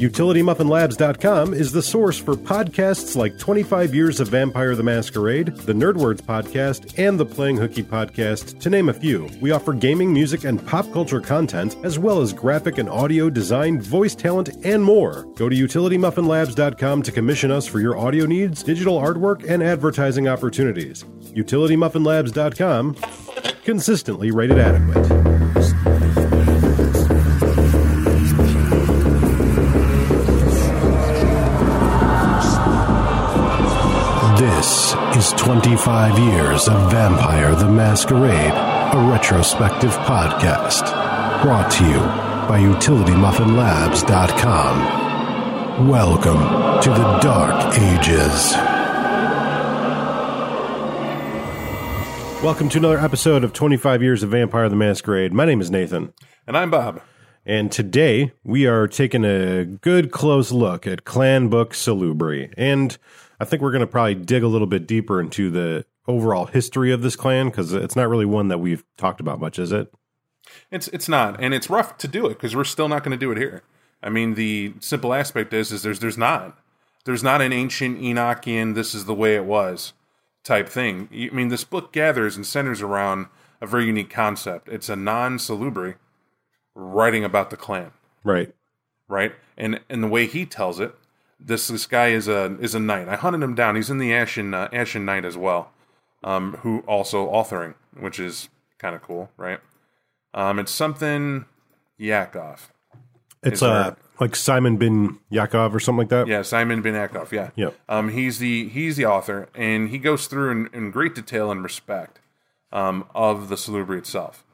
UtilityMuffinLabs.com is the source for podcasts like 25 Years of Vampire the Masquerade, the Nerdwords podcast, and the Playing Hooky podcast, to name a few. We offer gaming, music, and pop culture content, as well as graphic and audio design, voice talent, and more. Go to UtilityMuffinLabs.com to commission us for your audio needs, digital artwork, and advertising opportunities. UtilityMuffinLabs.com, consistently rated adequate. Is 25 Years of Vampire the Masquerade, a retrospective podcast. Brought to you by UtilityMuffinLabs.com. Welcome to the Dark Ages. Welcome to another episode of 25 Years of Vampire the Masquerade. My name is Nathan. And I'm Bob. And today we are taking a good close look at Clan Book Salubri. And I think we're going to probably dig a little bit deeper into the overall history of this clan because it's not really one that we've talked about much, is it? It's it's not, and it's rough to do it because we're still not going to do it here. I mean, the simple aspect is is there's there's not there's not an ancient Enochian this is the way it was type thing. I mean, this book gathers and centers around a very unique concept. It's a non-salubri writing about the clan, Right. right? And and the way he tells it this this guy is a is a knight. I hunted him down. He's in the Ashen uh, Ashen Knight as well, um, who also authoring, which is kind of cool, right? Um, it's something Yakov. It's uh, like Simon bin Yakov or something like that. Yeah, Simon bin Yakov. Yeah. Yep. Um, he's the he's the author, and he goes through in, in great detail and respect um, of the Salubri itself,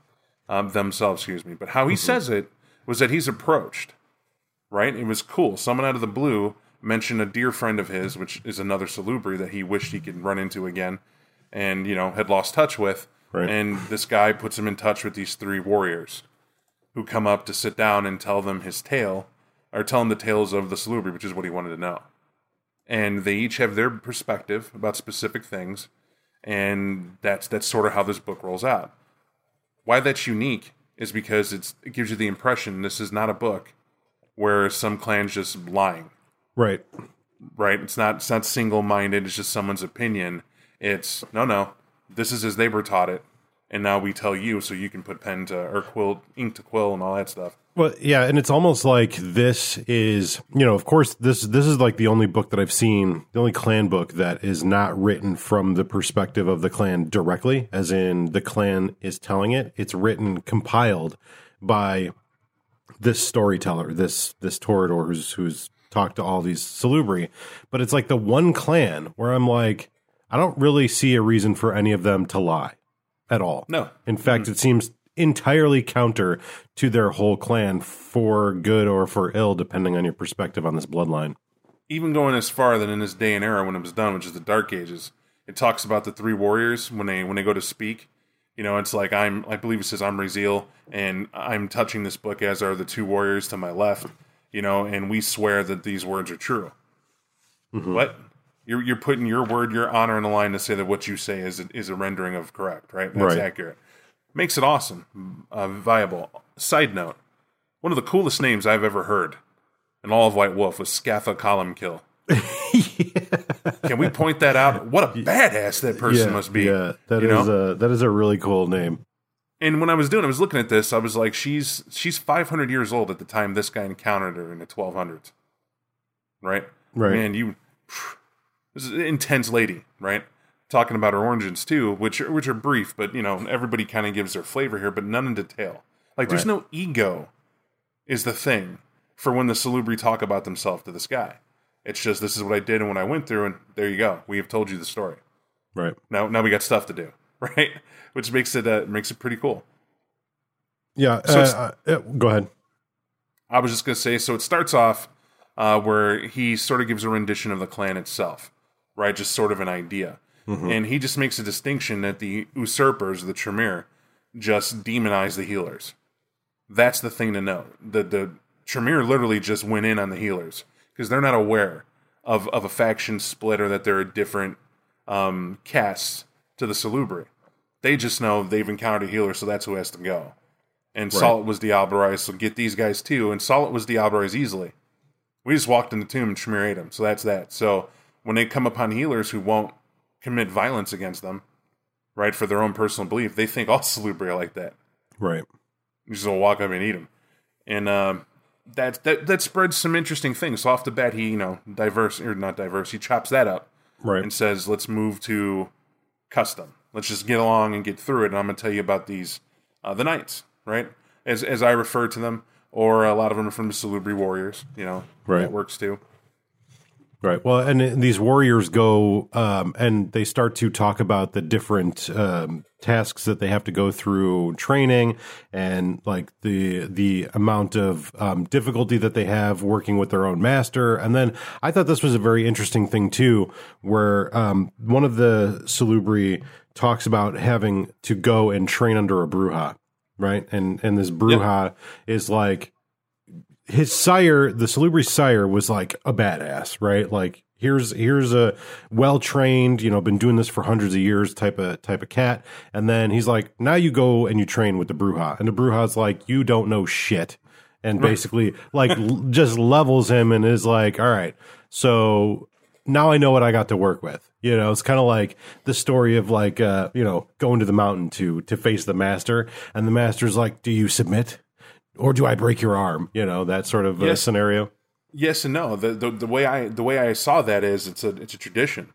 um, themselves. Excuse me. But how he says it was that he's approached, right? It was cool. Someone out of the blue mentioned a dear friend of his, which is another Salubri that he wished he could run into again, and you know had lost touch with. Right. And this guy puts him in touch with these three warriors, who come up to sit down and tell them his tale, or tell him the tales of the Salubri, which is what he wanted to know and they each have their perspective about specific things and that's that's sort of how this book rolls out why that's unique is because it's it gives you the impression this is not a book where some clan's just lying Right. right it's not it's not single-minded it's just someone's opinion it's no no this is as they were taught it and now we tell you so you can put pen to or quill ink to quill and all that stuff Well, yeah, and it's almost like this is, you know, of course, this this is like the only book that I've seen, the only clan book that is not written from the perspective of the clan directly, as in the clan is telling it. It's written, compiled by this storyteller, this this Toreador who's who's talked to all these Salubri. But it's like the one clan where I'm like, I don't really see a reason for any of them to lie at all. no In fact, mm-hmm. it seems entirely counter to their whole clan for good or for ill, depending on your perspective on this bloodline. even going as far that in this day and era when it was done, which is the Dark Ages, it talks about the three warriors when they when they go to speak. You know, it's like I'm I believe it says I'm Raziel and I'm touching this book as are the two warriors to my left. You know, and we swear that these words are true. What? You're you're putting your word, your honor in the line to say that what you say is a, is a rendering of correct, right? That's Right. accurate. Makes it awesome, uh, viable. Side note: one of the coolest names I've ever heard in all of White Wolf was Scatha Columnkill. Can we point that out? What a badass that person must be. Yeah, that is know? a that is a really cool name. And when I was doing, I was looking at this. I was like, she's she's 500 years old at the time this guy encountered her in the 1200s, right? Right. Man, you this is an intense lady, right? Talking about her origins too, which are, which are brief, but you know everybody kind of gives their flavor here, but none in detail. Like, there's Right. no ego, is the thing for when the Salubri talk about themselves to this guy. It's just this is what I did and what I went through, and there you go. We have told you the story. Right. Now, now we got stuff to do, right? Which makes it uh, makes it pretty cool. Yeah. So uh, uh, go ahead. I was just going to say, so it starts off uh, where he sort of gives a rendition of the clan itself, right? Just sort of an idea. And he just makes a distinction that the usurpers, the Tremere, just demonize the healers. That's the thing to know. The, the Tremere literally just went in on the healers because they're not aware of, of a faction split or that there are different um, castes to the Salubri. They just know they've encountered a healer, so that's who has to go. And Right. Saulot was diablerize, so get these guys too. And Saulot was diablerize easily. We just walked in the tomb and Tremere ate him. So that's that. So when they come upon healers who won't commit violence against them, right, for their own personal belief, they think all Salubri are like that. Right. You just will walk up and eat them. And um, that, that that spreads some interesting things. So off the bat, he, you know, diverse, or not diverse, he chops that up Right. and says, let's move to custom. Let's just get along and get through it. And I'm going to tell you about these, uh, the knights, right? As, as I refer to them, or a lot of them are from the Salubri Warriors, you know, Right. that works too. Right. Well, and these warriors go um, and they start to talk about the different um, tasks that they have to go through training and like the the amount of um, difficulty that they have working with their own master. And then I thought this was a very interesting thing too, where um, one of the Salubri talks about having to go and train under a brujah, right? And and this brujah is like his sire, the Salubri sire, was like a badass, right? Like here's here's a well trained, you know, been doing this for hundreds of years type of type of cat. And then he's like, now you go and you train with the Brujah, and the Brujah's like, you don't know shit, and basically like l- just levels him and is like, all right, so now I know what I got to work with. You know, it's kind of like the story of like, uh, you know, going to the mountain to to face the master, and the master's like, "Do you submit, or do I break your arm?" You know, that sort of uh, Yes. scenario. Yes and no. The, the the way I the way I saw that is it's a it's a tradition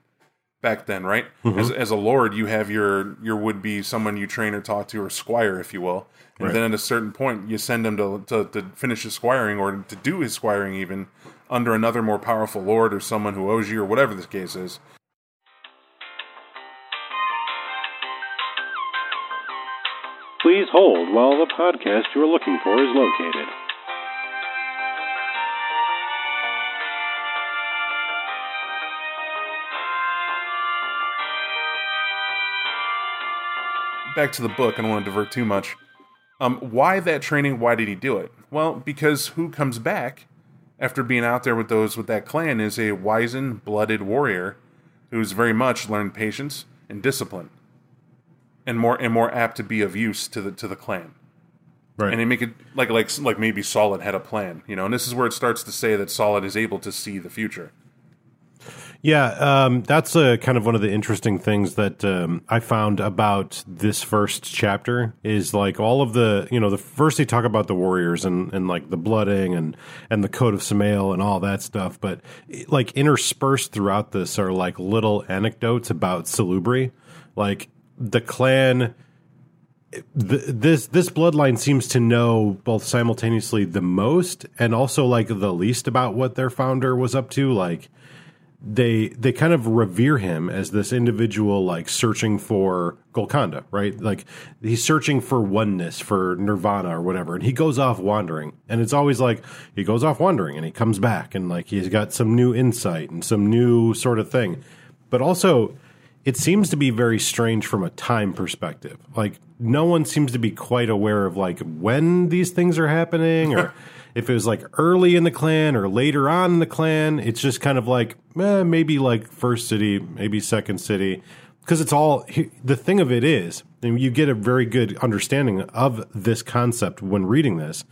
back then, right? As as a lord, you have your your would be someone you train or talk to or squire, if you will, and Right. then at a certain point you send him to, to to finish his squiring or to do his squiring even under another more powerful lord or someone who owes you or whatever the case is. Please hold while the podcast you're looking for is located. back to the book. I don't want to divert too much. Um, why that training? Why did he do it? Well, because who comes back after being out there with those with that clan is a wizened, blooded warrior who's very much learned patience and discipline, and more and more apt to be of use to the to the clan. Right. And they make it like like like maybe Saulot had a plan, you know. And this is where it starts to say that Saulot is able to see the future. Yeah, um, that's a kind of one of the interesting things that um, I found about this first chapter is like all of the you know the first they talk about the warriors and, and like the blooding and and the code of Samael and all that stuff, but like interspersed throughout this are like little anecdotes about Salubri, like the clan. This this bloodline seems to know both simultaneously the most and also like the least about what their founder was up to, like they they kind of revere him as this individual like searching for Golconda, right? Like he's searching for oneness, for nirvana or whatever, and he goes off wandering. And it's always like he goes off wandering and he comes back and like he's got some new insight and some new sort of thing. But also it seems to be very strange from a time perspective. Like no one seems to be quite aware of like when these things are happening or if it was like early in the clan or later on in the clan. It's just kind of like eh, maybe like first city, maybe second city because it's all the thing of it is and you get a very good understanding of this concept when reading this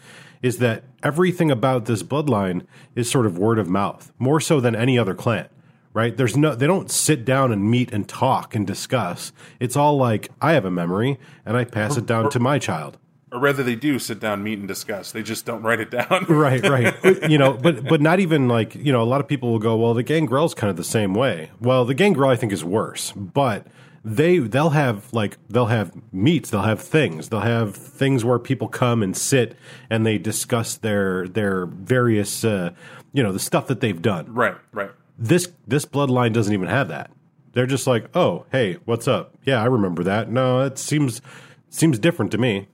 is that everything about this bloodline is sort of word of mouth more so than any other clan right? There's no they don't sit down and meet and talk and discuss. It's all like i have a memory and i pass it down to my child. Or rather, they do sit down, meet, and discuss. They just don't write it down. right right. You know but but not even like you know a lot of people will go well the gangrel's kind of the same way. Well the gangrel i think is worse but they they'll have like they'll have meets they'll have things. They'll have things where people come and sit and they discuss their their various uh you know the stuff that they've done. Right, right. This this bloodline doesn't even have that they're just like oh hey what's up yeah i remember that no it seems seems different to me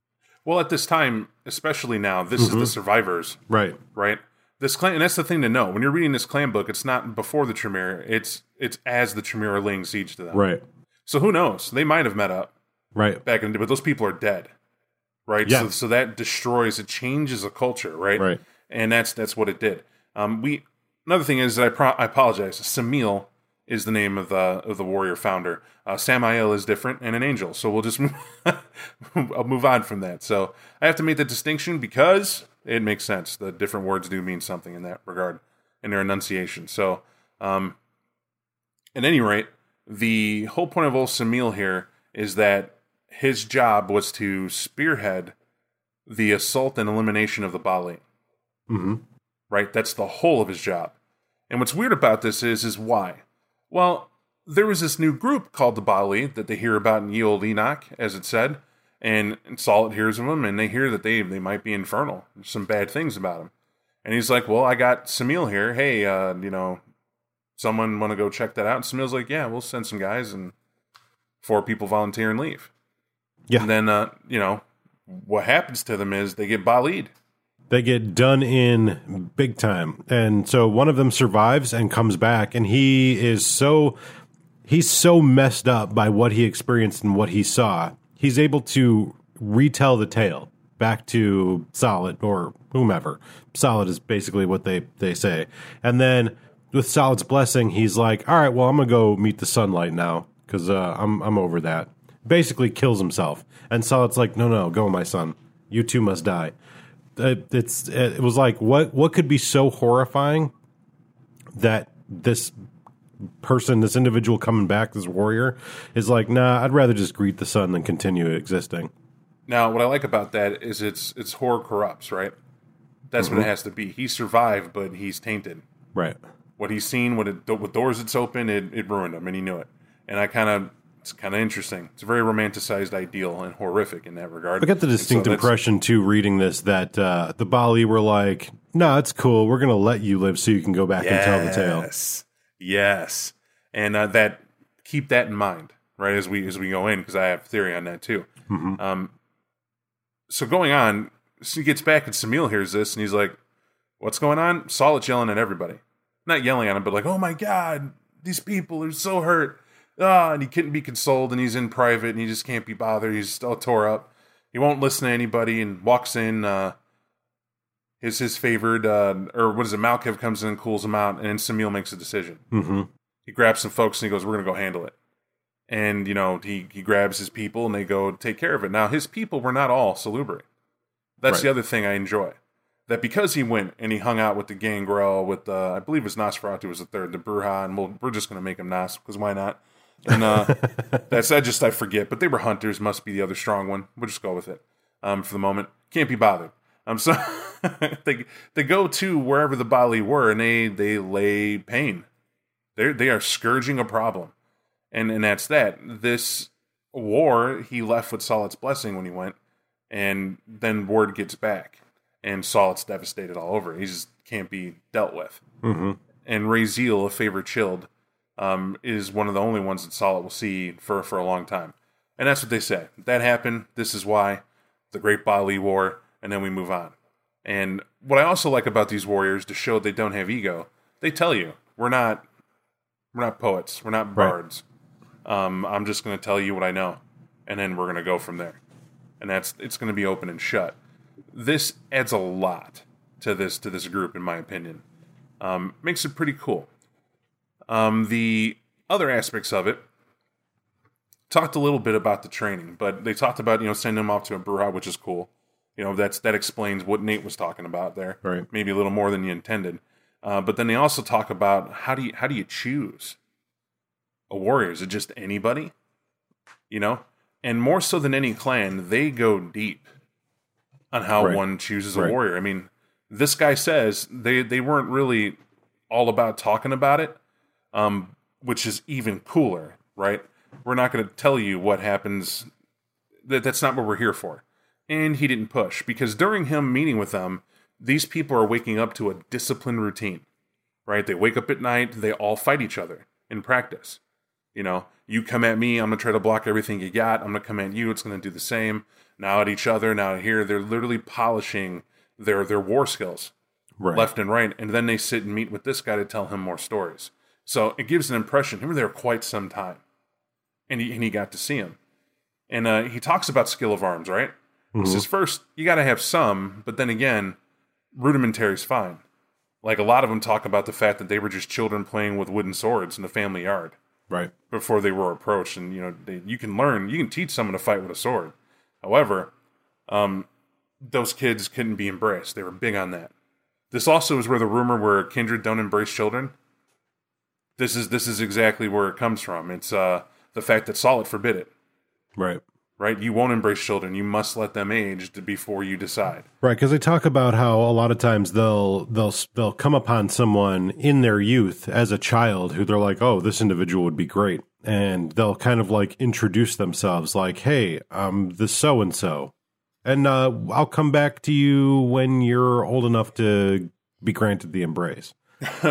Well, at this time, especially now, this is the survivors, right right? This clan, and that's the thing to know when you're reading this clan book. It's not before the Tremere; it's it's as the Tremere are laying siege to them. right So who knows? They might have met up right back in the day, but those people are dead, right? Yeah. So, so that destroys, it changes a culture, right? Right. And that's that's what it did. Um, we another thing is that I, pro- I apologize. Samil is the name of the of the warrior founder. Uh, Samael is different and an angel. So we'll just move, I'll move on from that. So I have to make the distinction because it makes sense. The different words do mean something in that regard. in their enunciation. So, um, at any rate, the whole point of old Samil here is that his job was to spearhead the assault and elimination of the Baali. Mm-hmm. Right? That's the whole of his job. And what's weird about this is, is why? Well, there was this new group called the Baali that they hear about in Ye Old Enoch, as it said, and, and Saulot hears of them, and they hear that they they might be infernal. There's some bad things about them. And he's like, "Well, I got Samil here. Hey, uh, you know, someone want to go check that out?" And Samil's like, "Yeah, we'll send some guys." And four people volunteer and leave. Yeah. And then, uh, you know, what happens to them is they get balied. They get done in big time. And so one of them survives and comes back and he is so he's so messed up by what he experienced and what he saw. He's able to retell the tale back to Saulot or whomever. Saulot is basically what they they say. And then with Saulot's blessing, he's like, "All right, well, I'm going to go meet the sunlight now cuz uh, I'm I'm over that." Basically kills himself. And Saulot's like, "No, no, go my son. You too must die." It, it's it was like what what could be so horrifying that this person, this individual coming back, this warrior, is like, nah, I'd rather just greet the sun than continue existing. Now, what I like about that is it's it's horror corrupts, right? That's what it mm-hmm. has to be. He survived, but he's tainted. Right. What he's seen, what it, with doors it's open, it, it ruined him, and he knew it. And I kind of, it's kind of interesting. It's a very romanticized ideal and horrific in that regard. I got the And so distinct impression too, reading this, that uh, the Baali were like, "No, it's cool. We're gonna let you live so you can go back and tell the tale." Yes, yes, and uh, that keep that in mind, right? As we as we go in, because I have theory on that too. Mhm. Um, so going on, so he gets back and Samil hears this, and he's like, "What's going on?" Saulot yelling at everybody, not yelling at him, but like, "Oh my god, these people are so hurt." Ah, and he couldn't be consoled, and he's in private, and he just can't be bothered. He's all tore up. He won't listen to anybody, and walks in. Uh, his his favored, uh, or what is it? Malkev comes in and cools him out, and then Samil makes a decision. hmm He grabs some folks and he goes, "We're gonna go handle it." And you know, he he grabs his people and they go take care of it. Now, his people were not all Salubri. That's the other thing I enjoy. That because he went and he hung out with the Gangrel, with uh, I believe it was Nosferatu was the third, the Brujah, and we'll, we're just gonna make him Nos because why not? And uh, that's I just I forget, but they were hunters. Must be the other strong one. We'll just go with it um, for the moment. Can't be bothered. Um, so they they go to wherever the Baali were, and they they lay pain. They they are scourging a problem, and and that's that. This war he left with Saulot's blessing when he went, and then word gets back, and Saulot's devastated all over. He just can't be dealt with. hmm And Raziel, a favorite chilled, um, is one of the only ones that Saulot will see for for a long time, and that's what they say. That happened. This is why the Great Baali War, and then we move on. And what I also like about these warriors to show they don't have ego, they tell you we're not we're not poets, we're not Right. bards. Um, I'm just going to tell you what I know, and then we're going to go from there. And that's it's going to be open and shut. This adds a lot to this to this group, in my opinion. Um, makes it pretty cool. Um, the other aspects of it talked a little bit about the training, but they talked about you know sending them off to a Brujah, which is cool. You know that's that explains what Nate was talking about there, Right. Maybe a little more than you intended. Uh, but then they also talk about how do you how do you choose a warrior? Is it just anybody? You know, and more so than any clan, they go deep on how Right. one chooses a Right. warrior. I mean, this guy says they they weren't really all about talking about it, um, which is even cooler, right? We're not going to tell you what happens. That that's not what we're here for. And he didn't push because during him meeting with them, these people are waking up to a disciplined routine, right? They wake up at night, they all fight each other in practice. You know, you come at me, I'm gonna try to block everything you got. I'm gonna come at you, it's gonna do the same. Now at each other, now here, they're literally polishing their their war skills Right. left and right, and then they sit and meet with this guy to tell him more stories. So it gives an impression. He was there quite some time, and he and he got to see him, and uh, he talks about skill of arms. Right, he says first you got to have some, but then again, rudimentary is fine. Like a lot of them talk about the fact that they were just children playing with wooden swords in the family yard Right. before they were approached, and you know they, you can learn, you can teach someone to fight with a sword. However, um, those kids couldn't be embraced. They were big on that. This also is where the rumor where kindred don't embrace children. This is this is exactly where it comes from. It's uh, the fact that Saulot forbid it. Right. Right, you won't embrace children. You must let them age to- before you decide. Right, because they talk about how a lot of times they'll they'll they'll come upon someone in their youth as a child who they're like, oh, this individual would be great, and they'll kind of like introduce themselves, like, hey, I'm the so and so, and uh, I'll come back to you when you're old enough to be granted the embrace.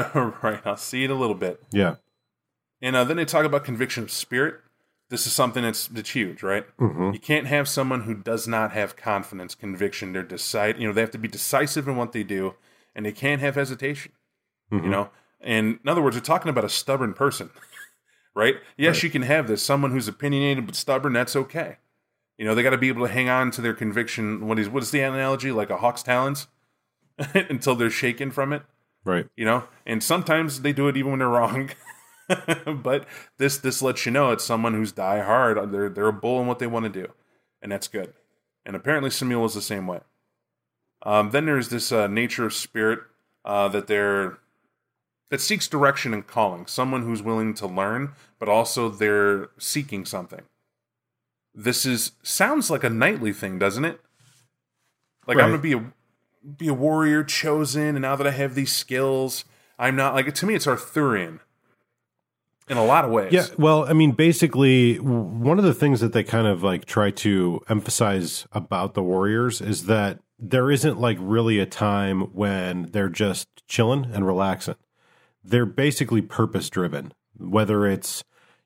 right, I'll see it a little bit. Yeah, And uh, then they talk about conviction of spirit. This is something that's that's huge, right? You can't have someone who does not have confidence, conviction. They're decide, you know, they have to be decisive in what they do, and they can't have hesitation. You know, and in other words, we're talking about a stubborn person, right? Yes, you can have this someone who's opinionated but stubborn. That's okay. You know, they got to be able to hang on to their conviction. What is what is the analogy? Like a hawk's talons, until they're shaken from it right. you know? And sometimes they do it even when they're wrong. But this this lets you know it's someone who's die hard they're they're a bull in what they want to do. And that's good. And apparently Samuel was the same way. Um, then there's this uh, nature of spirit uh, that they're that seeks direction and calling. Someone who's willing to learn but also they're seeking something. This is sounds like a nightly thing doesn't it? Like i'm gonna be a be a warrior chosen and now that i have these skills i'm not like to me it's arthurian in a lot of ways Yeah, well, I mean, basically, one of the things that they kind of like try to emphasize about the Warriors is that there isn't like really a time when they're just chilling and relaxing. They're basically purpose driven, whether it's,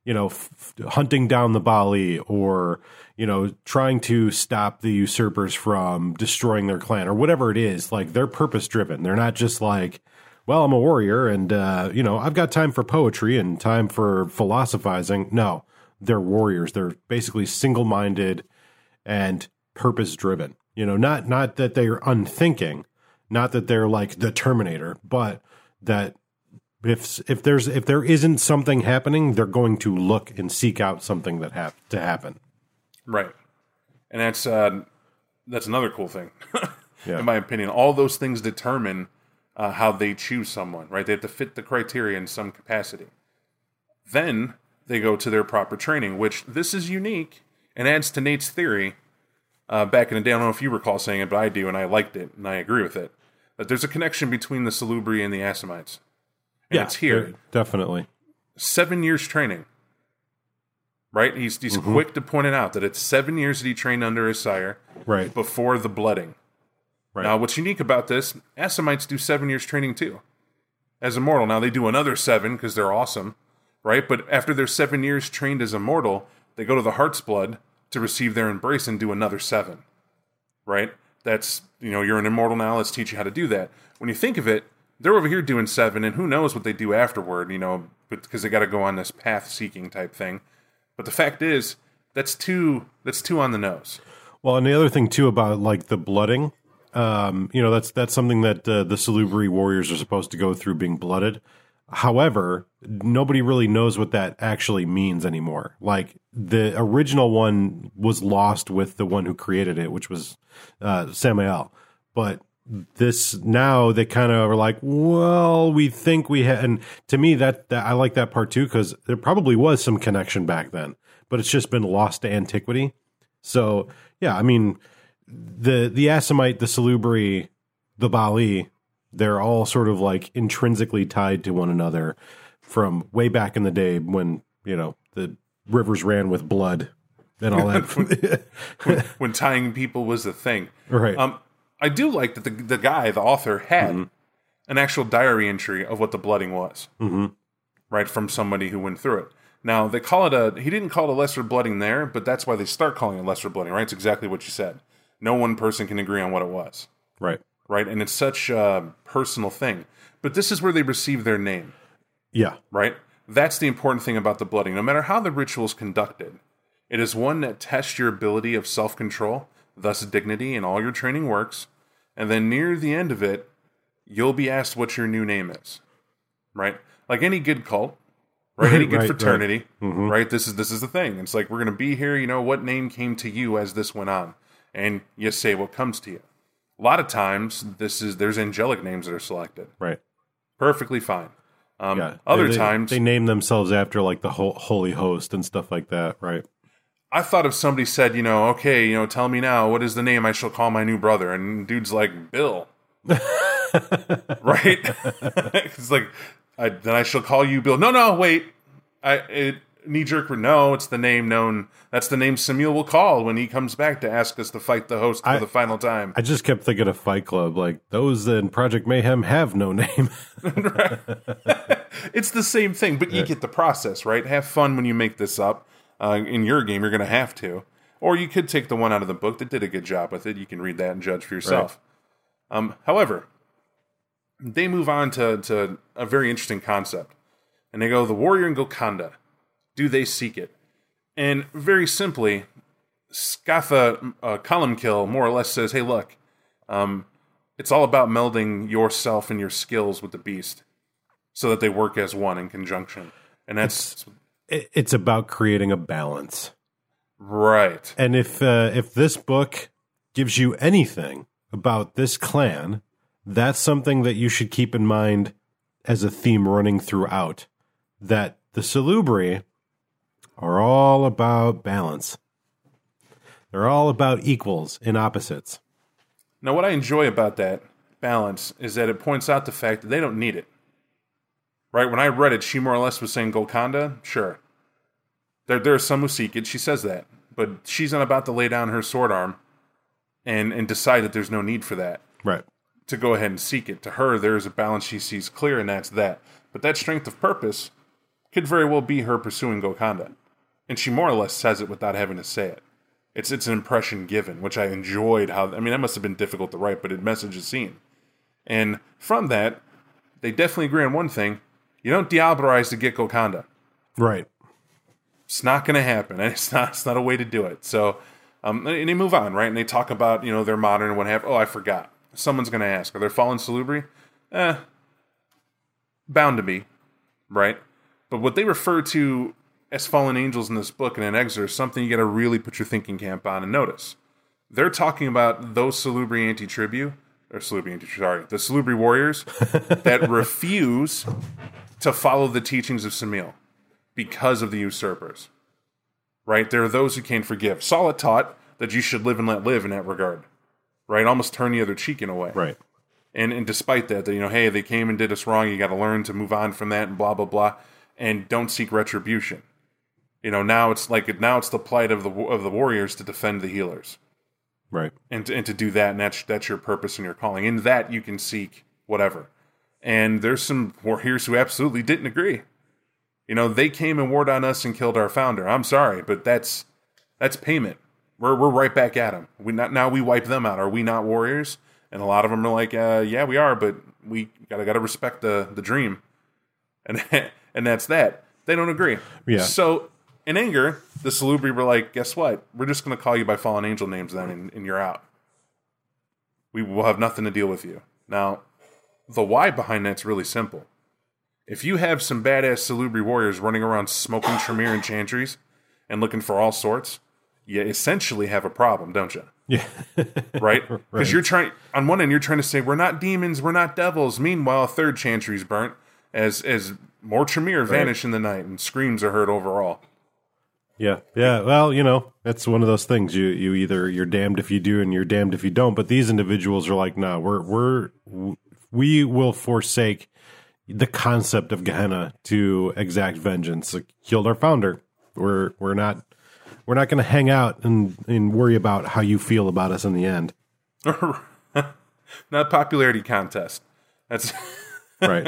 you know, f- hunting down the Baali or, you know, trying to stop the usurpers from destroying their clan or whatever it is. Like they're purpose driven. They're not just like, well, I'm a warrior and, uh, you know, I've got time for poetry and time for philosophizing. No, they're warriors. They're basically single minded and purpose driven. You know, not, not that they're unthinking, not that they're like the Terminator, but that if, if there's, if there isn't something happening, they're going to look and seek out something that have to happen. right. And that's uh that's another cool thing. Yeah. in my opinion all those things determine uh, how they choose someone right? They have to fit the criteria in some capacity. Then they go to their proper training which this is unique and adds to nate's theory uh, back in the day. I don't know if you recall saying it but i do and i liked it and i agree with it that there's a connection between the salubri and the assamites and it's here Definitely. seven years training. Right? He's he's mm-hmm. quick to point it out that it's seven years that he trained under his sire Right. before the blooding. Right. Now, what's unique about this, Assamites do seven years training too. As immortal. Now they do another seven because they're awesome, right? But after their seven years trained as immortal, they go to the Heart's Blood to receive their embrace and do another seven. Right? That's you know, you're an immortal now, let's teach you how to do that. When you think of it, they're over here doing seven, and who knows what they do afterward, you know, because they got to go on this path seeking type thing. But the fact is, that's too that's too on the nose. Well, and the other thing too about like the blooding, um, you know, that's that's something that uh, the Salubri warriors are supposed to go through being blooded. However, nobody really knows what that actually means anymore. Like the original one was lost with the one who created it, which was uh, Samael. But this now they kind of are like, well, we think we had. And to me, that, that I like that part too because there probably was some connection back then, but it's just been lost to antiquity. So yeah, I mean the the Assamite, the Salubri, the Baali, they're all sort of like intrinsically tied to one another from way back in the day when you know the rivers ran with blood and all that. when, when tying people was a thing. right. Um, I do like that the the guy, the author, had an actual diary entry of what the blooding was, mm-hmm. right from somebody who went through it. Now they call it a. He didn't call it a lesser blooding there, but that's why they start calling it lesser blooding. Right? It's exactly what you said. No one person can agree on what it was. right. Right? And it's such a personal thing. But this is where they receive their name. Yeah. right? That's the important thing about the blooding. No matter how the ritual is conducted, it is one that tests your ability of self control, thus dignity, and all your training works. And then near the end of it, you'll be asked what your new name is, right? Like any good cult, right? Any good Right, right. fraternity, right? This is this is the thing. It's like we're gonna be here. You know what name came to you as this went on, and you say what comes to you. A lot of times, this is there's angelic names that are selected. Right. Perfectly fine. Um, Yeah. Other They- times, they name themselves after like the whole holy host and stuff like that. Right. I thought if somebody said, you know, okay, you know, tell me now, what is the name I shall call my new brother? And dude's like, Bill. right? it's like, I, then I shall call you Bill. No, no, wait. I it, knee jerk. No, it's the name known. That's the name Samuel will call when he comes back to ask us to fight the host for I- the final time. I just kept thinking of Fight Club. Like those in Project Mayhem have no name. it's the same thing, but you get the process, right? Have fun when you make this up. Uh, in your game, you're going to have to. Or you could take the one out of the book that did a good job with it. You can read that and judge for yourself. Um, however, they move on to, to a very interesting concept. And they go, the warrior in Golconda, do they seek it? And very simply, Scatha uh, Column Kill more or less says, hey, look, um, it's all about melding yourself and your skills with the beast so that they work as one in conjunction. And that's It- it's about creating a balance. right. And if uh, if this book gives you anything about this clan, that's something that you should keep in mind as a theme running throughout. That the Salubri are all about balance. They're all about equals and opposites. Now, what I enjoy about that balance is that it points out the fact that they don't need it. Right? When I read it, she more or less was saying Golconda, sure. There, there are some who seek it. She says that. But she's not about to lay down her sword arm and, and decide that there's no need for that. Right. to go ahead and seek it. To her, there is a balance she sees clear, and that's that. But that strength of purpose could very well be her pursuing Golconda. And she more or less says it without having to say it. It's it's an impression given, which I enjoyed how I mean that must have been difficult to write, but it message is seen. And from that, they definitely agree on one thing. You don't diablerize to get Golconda Right. it's not going to happen. and It's not. It's not a way to do it. So, um, and they move on, right? And they talk about you know their modern and what have. Oh, I forgot. Someone's going to ask, are there fallen salubri? Eh, bound to be, right? But what they refer to as fallen angels in this book and in Exor is something you got to really put your thinking cap on and notice. They're talking about those salubri anti-tribu or salubri anti sorry, the salubri warriors that refuse to follow the teachings of Samil because of the usurpers. Right? There are those who can't forgive. Saul taught that you should live and let live in that regard. Right? Almost turn the other cheek in a way. Right. And and despite that, that you know, hey, they came and did us wrong, you gotta learn to move on from that and blah blah blah. And don't seek retribution. You know, now it's like now it's the plight of the of the warriors to defend the healers Right. and to, and to do that, and that's that's your purpose and your calling. In that, you can seek whatever. And there's some warriors who absolutely didn't agree. You know, they came and warred on us and killed our founder. I'm sorry, but that's that's payment. We're we're right back at them. We not now we wipe them out. Are we not warriors? And a lot of them are like, uh, yeah, we are, but we gotta gotta respect the the dream, and and that's that. They don't agree. Yeah. So in anger, the Salubri were like, guess what? We're just going to call you by fallen angel names then, and, and you're out. We will have nothing to deal with you. Now, the why behind that's really simple. If you have some badass Salubri warriors running around smoking Tremere and Chantries and looking for all sorts, you essentially have a problem, don't you? Yeah. Right? Because you're trying, on one end, you're trying to say, we're not demons, we're not devils. Meanwhile, a third Chantry's burnt as, as more Tremere vanish in the night and screams are heard overall. Yeah, yeah. Well, you know, that's one of those things. You you either you're damned if you do and you're damned if you don't. But these individuals are like, no, we're we're we will forsake the concept of Gehenna to exact vengeance. Like, killed our founder. We're we're not we're not going to hang out and and worry about how you feel about us in the end. not popularity contest. That's Right.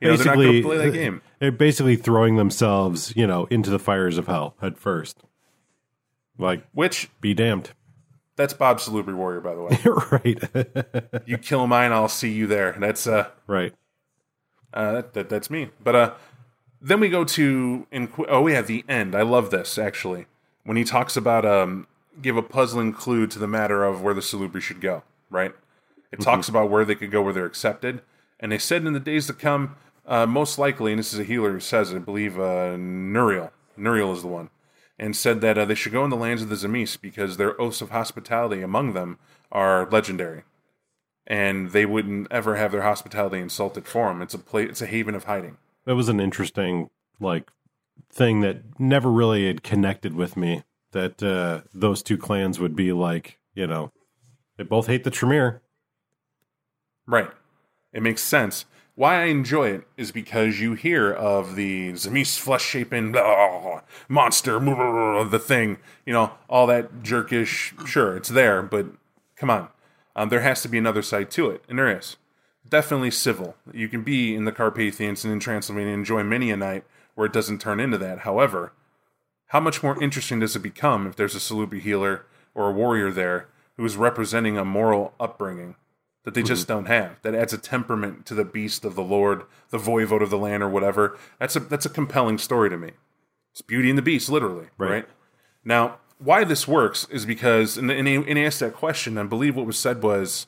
you know, Basically- play that uh, game. They're basically throwing themselves, you know, into the fires of hell at first. Like, Which be damned. That's Bob Salubri Warrior, by the way. right. you kill mine, I'll see you there. That's uh, right. uh that, that that's me. But uh, then we go to in oh yeah, the end. I love this actually when he talks about um give a puzzling clue to the matter of where the Salubri should go. Right. It talks about where they could go where they're accepted, and they said in the days to come, uh, most likely, and this is a healer who says it, I believe uh, Nuriel. Nuriel is the one. And said that uh, they should go in the lands of the Tzimisce because their oaths of hospitality among them are legendary. and they wouldn't ever have their hospitality insulted for them. It's a place, it's a haven of hiding. That was an interesting like thing that never really had connected with me. That uh, those two clans would be like, you know, they both hate the Tremere. Right. It makes sense. Why I enjoy it is because you hear of the Tzimisce flesh shaping monster, the thing, you know, all that jerkish. Sure, it's there, but come on. Um, there has to be another side to it, and there is. Definitely civil. You can be in the Carpathians and in Transylvania and enjoy many a night where it doesn't turn into that. However, how much more interesting does it become if there's a Salubri healer or a warrior there who is representing a moral upbringing that they just don't have? That adds a temperament to the beast of the Lord, the voivode of the land, or whatever. That's a that's a compelling story to me. It's Beauty and the Beast, literally. Right. Right. Now, why this works is because, and, and, he, and he asked that question, I believe what was said was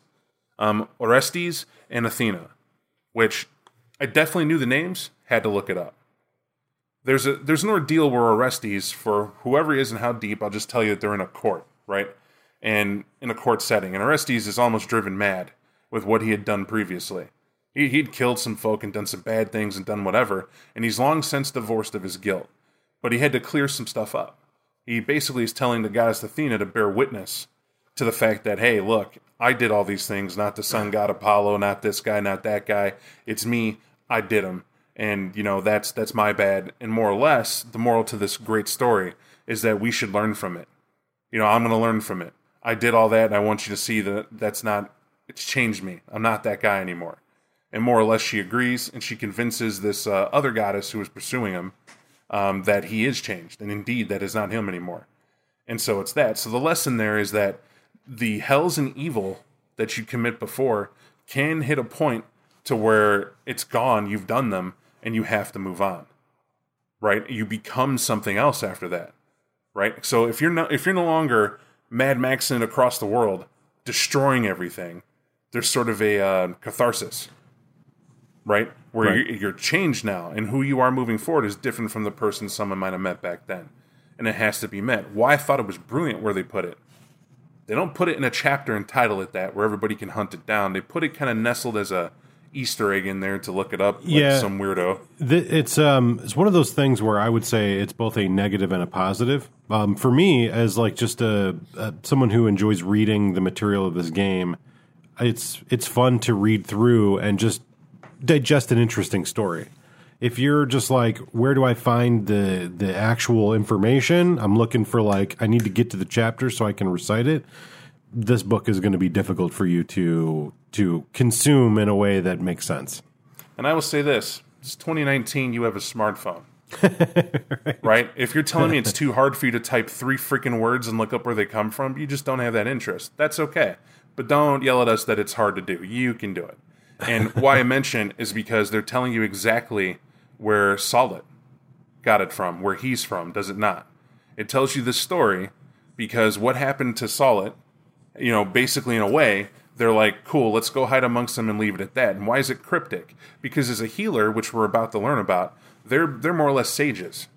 um, Orestes and Athena, which I definitely knew the names, had to look it up. There's a there's an ordeal where Orestes, for whoever he is and how deep, I'll just tell you that they're in a court, right? And in a court setting. And Orestes is almost driven mad with what he had done previously. He, he'd killed some folk and done some bad things and done whatever, and he's long since divorced of his guilt. But he had to clear some stuff up. He basically is telling the goddess Athena to bear witness to the fact that, hey, look, I did all these things, not the sun god Apollo, not this guy, not that guy. It's me. I did them. And, you know, that's that's my bad. And more or less, the moral to this great story is that we should learn from it. You know, I'm going to learn from it. I did all that, and I want you to see that that's not, it's changed me. I'm not that guy anymore. And more or less, she agrees, and she convinces this uh, other goddess who is pursuing him um, that he is changed, and indeed, that is not him anymore. And so it's that. So the lesson there is that the hells and evil that you commit before can hit a point to where it's gone, you've done them, and you have to move on. Right? You become something else after that. Right? So if you're not if you're no longer Mad Maxing across the world, destroying everything, there's sort of a uh, catharsis. Right? Where Right. You're, you're changed now, and who you are moving forward is different from the person someone might have met back then. And it has to be met. Why I thought it was brilliant where they put it. They don't put it in a chapter and title it that where everybody can hunt it down. They put it kind of nestled as a Easter egg in there to look it up like Yeah. some weirdo. Th- It's um it's one of those things where I would say it's both a negative and a positive. Um, for me, as like just a, a someone who enjoys reading the material of this game, it's it's fun to read through and just digest an interesting story. If you're just like, where do I find the the actual information? I'm looking for like I need to get to the chapter so I can recite it. This book is going to be difficult for you to to consume in a way that makes sense. And I will say this: it's 2019. You have a smartphone, right. If you're telling me it's too hard for you to type three freaking words and look up where they come from, you just don't have that interest. That's okay, but don't yell at us that it's hard to do. You can do it. And why I mention is because they're telling you exactly where Saulot got it from, where he's from. Does it not? It tells you the story because what happened to Saulot you know, basically in a way, they're like, cool, let's go hide amongst them and leave it at that. And why is it cryptic? Because as a healer, which we're about to learn about, they're they're more or less sages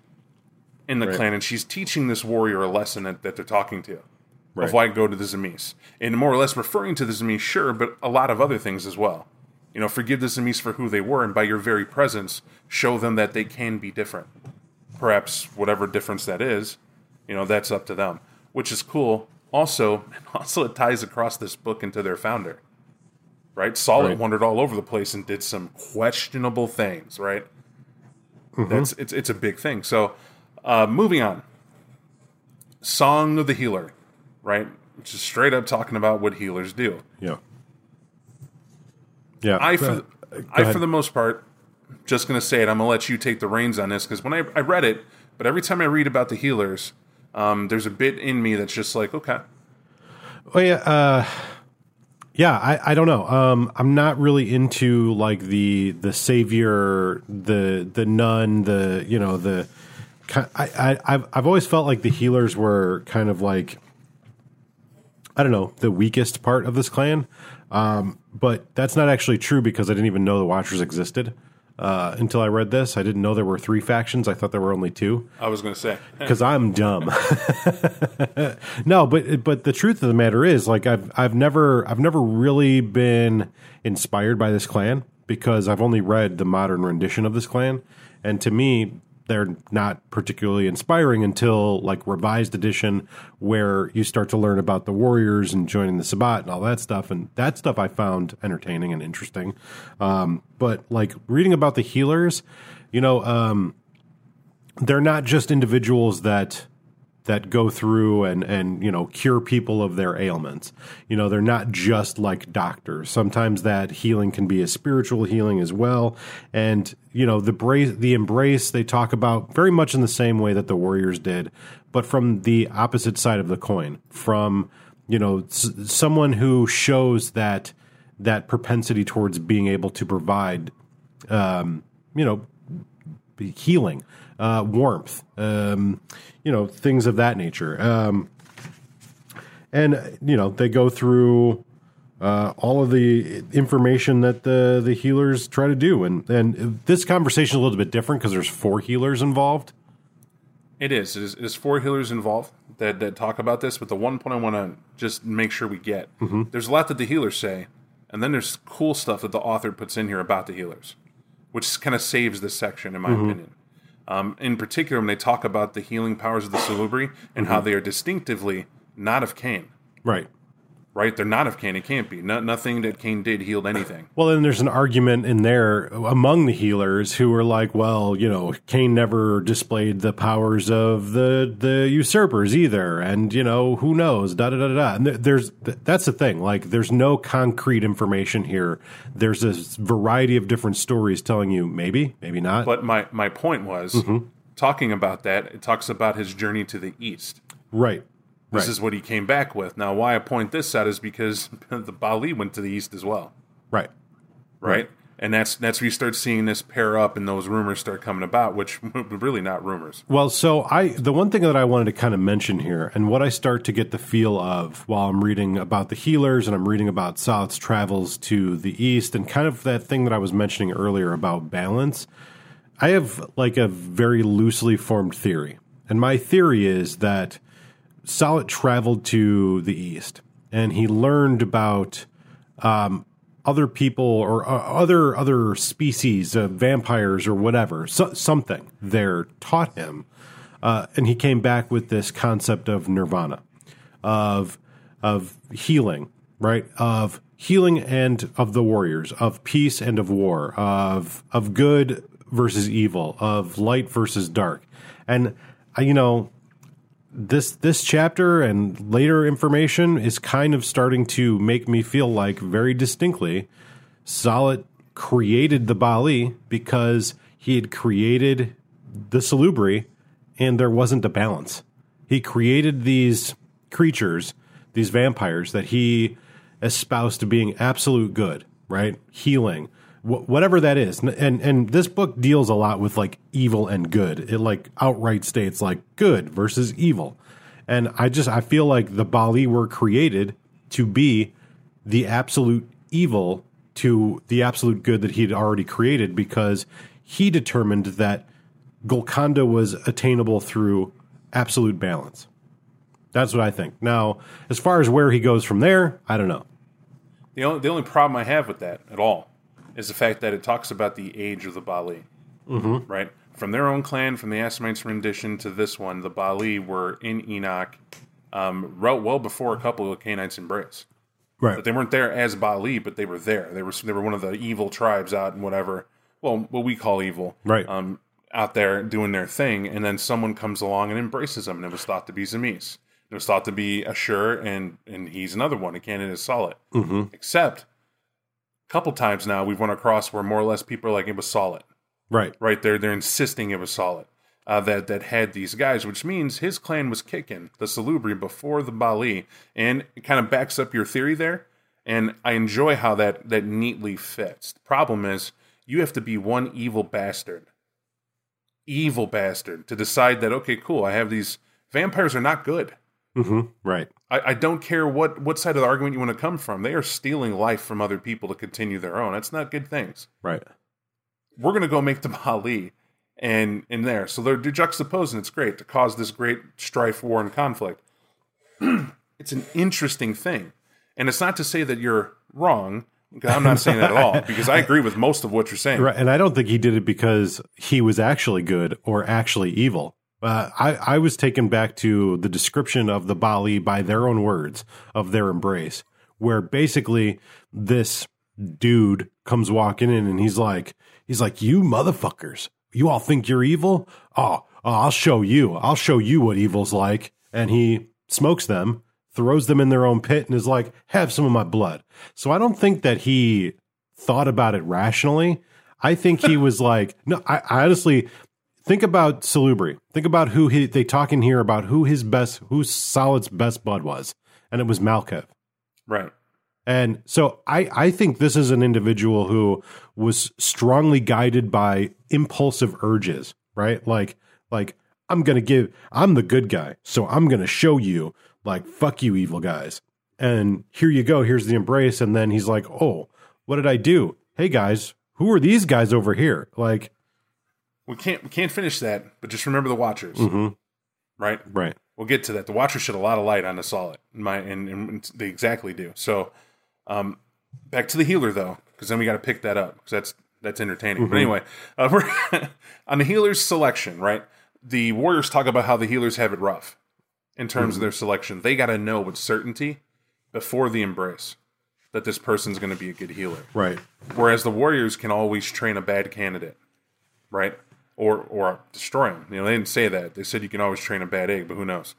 in the Right. clan, and she's teaching this warrior a lesson that, that they're talking to Right. of why go to the Tzimisce. And more or less referring to the Tzimisce, sure, but a lot of other things as well. You know, forgive the Tzimisce for who they were, and by your very presence, show them that they can be different. Perhaps whatever difference that is, you know, that's up to them, which is cool. Also, also it ties across this book into their founder, right? Saulot Right. wandered all over the place and did some questionable things, right? That's it's it's a big thing. So, uh, moving on. Song of the Healer, right? Just straight up talking about what healers do. Yeah. Yeah. I, for, I for the most part, just gonna say it. I'm gonna let you take the reins on this because when I, I read it, but every time I read about the healers, um, there's a bit in me that's just like, okay, Oh yeah, uh, yeah. I, I don't know. Um, I'm not really into like the the savior, the the nun, the you know the. I, I I've I've always felt like the healers were kind of like. I don't know the weakest part of this clan, um, but that's not actually true because I didn't even know the Watchers existed. uh, until I read this. I didn't know there were three factions. I thought there were only two I was going to say. because I'm dumb. no, but but the truth of the matter is, like I've I've never I've never really been inspired by this clan because I've only read the modern rendition of this clan, and to me, they're not particularly inspiring until like revised edition, where you start to learn about the warriors and joining the Sabbat and all that stuff, and that stuff I found entertaining and interesting. Um, but like reading about the healers, you know. Um, they're not just individuals that that go through and and you know cure people of their ailments. You know, they're not just like doctors. Sometimes that healing can be a spiritual healing as well. And you know, the brace, the embrace they talk about very much in the same way that the warriors did, but from the opposite side of the coin. From you know, s- someone who shows that that propensity towards being able to provide, um, you know, healing, uh, warmth, um, you know, things of that nature. Um, and you know, they go through uh, all of the information that the the healers try to do, and and this conversation is a little bit different because there's four healers involved. It is. It is. It is four healers involved that, that talk about this. But the one point I want to just make sure we get there's a lot that the healers say, and then there's cool stuff that the author puts in here about the healers, which kind of saves this section, in my opinion. Um, in particular, when they talk about the healing powers of the Salubri and how they are distinctively not of Cain. Right. Right? They're not of Cain. It can't be. No, nothing that Cain did healed anything. Well, then there's an argument in there among the healers who are like, well, you know, Cain never displayed the powers of the the usurpers either, and you know, who knows, da da da da. da. And there's that's the thing. Like, there's no concrete information here. There's a variety of different stories telling you maybe, maybe not. But my, my point was mm-hmm. talking about that, it talks about his journey to the east. right, This right, is what he came back with. Now, why I point this out is because the Baali went to the east as well, right. right? And that's that's where you start seeing this pair up, and those rumors start coming about, which really not rumors. Well, so I the one thing that I wanted to kind of mention here, and what I start to get the feel of while I'm reading about the healers and I'm reading about Saulot's travels to the east, and kind of that thing that I was mentioning earlier about balance. I have like a very loosely formed theory, and my theory is that Saulot traveled to the east, and he learned about other people or uh, other other species of vampires or whatever so, something there taught him uh, and he came back with this concept of nirvana of of healing right? Of healing and of the warriors of peace and of war of of good versus evil of light versus dark. And uh, you know this this chapter and later information is kind of starting to make me feel like very distinctly Saulot created the Baali because he had created the Salubri and there wasn't a balance. He created these creatures, these vampires that he espoused to being absolute good, right? Healing, wh- whatever that is. And, and and this book deals a lot with like evil and good. It like outright states like good versus evil. And I just I feel like the Baali were created to be the absolute evil to the absolute good that he had already created because he determined that Golconda was attainable through absolute balance. That's what I think. Now, as far as where he goes from there, I don't know. The only the only problem I have with that at all is the fact that it talks about the age of the Baali. Mm-hmm. Right from their own clan, from the Assamites rendition to this one, the Baali were in Enoch, um, well, before a couple of Canaanites embrace. Right. But they weren't there as Baali, but they were there. They were they were one of the evil tribes out and whatever. Well, what we call evil, Right. Um, out there doing their thing, and then someone comes along and embraces them, and it was thought to be Tzimisce. It was thought to be Ashur, and and he's another one. A candidate is Saulot, mm-hmm. except couple times now we've run across where more or less people are like it was Saulot. Right. Right there, they're insisting it was Saulot. Uh, that that had these guys, which means his clan was kicking the Salubri before the Baali, and it kind of backs up your theory there. And I enjoy how that that neatly fits. The problem is you have to be one evil bastard, evil bastard, to decide that okay, cool, I have these vampires are not good. Mm-hmm. Right. I, I don't care what what side of the argument you want to come from. They are stealing life from other people to continue their own. That's not good things. Right. we're going to go make the Baali and in there. So they're, they're juxtaposed, and it's great to cause this great strife, war, and conflict. it's an interesting thing, and it's not to say that you're wrong. I'm not saying that at all because I agree with most of what you're saying. Right, and I don't think he did it because he was actually good or actually evil. Uh, I, I was taken back to the description of the Baali by their own words of their embrace, where basically this dude comes walking in and he's like, he's like, you motherfuckers, you all think you're evil? Oh, oh, I'll show you. I'll show you what evil's like. And he smokes them, throws them in their own pit, and is like, have some of my blood. So I don't think that he thought about it rationally. I think he was like, no, I, I honestly think about Salubri. Think about who he, they talk in here about who his best, who Saulot's best bud was. And it was Malkav. Right. And so I, I think this is an individual who was strongly guided by impulsive urges, right? Like, like I'm gonna give I'm the good guy, so I'm gonna show you like fuck you, evil guys. And here you go, here's the embrace, and then he's like, Oh, what did I do? Hey guys, who are these guys over here? Like We can't we can't finish that, but just remember the Watchers, mhm, right? right. We'll get to that. The Watchers shed a lot of light on the Saulot, in my and, and they exactly do. So, um, back to the healer though, because then we got to pick that up because that's that's entertaining. But anyway, uh, we're on the healers selection, right? The Warriors talk about how the healers have it rough in terms of their selection. They got to know with certainty before the embrace that this person's going to be a good healer. Right. Whereas the Warriors can always train a bad candidate, right? Or or destroy him. You know, they didn't say that. They said you can always train a bad egg, but who knows?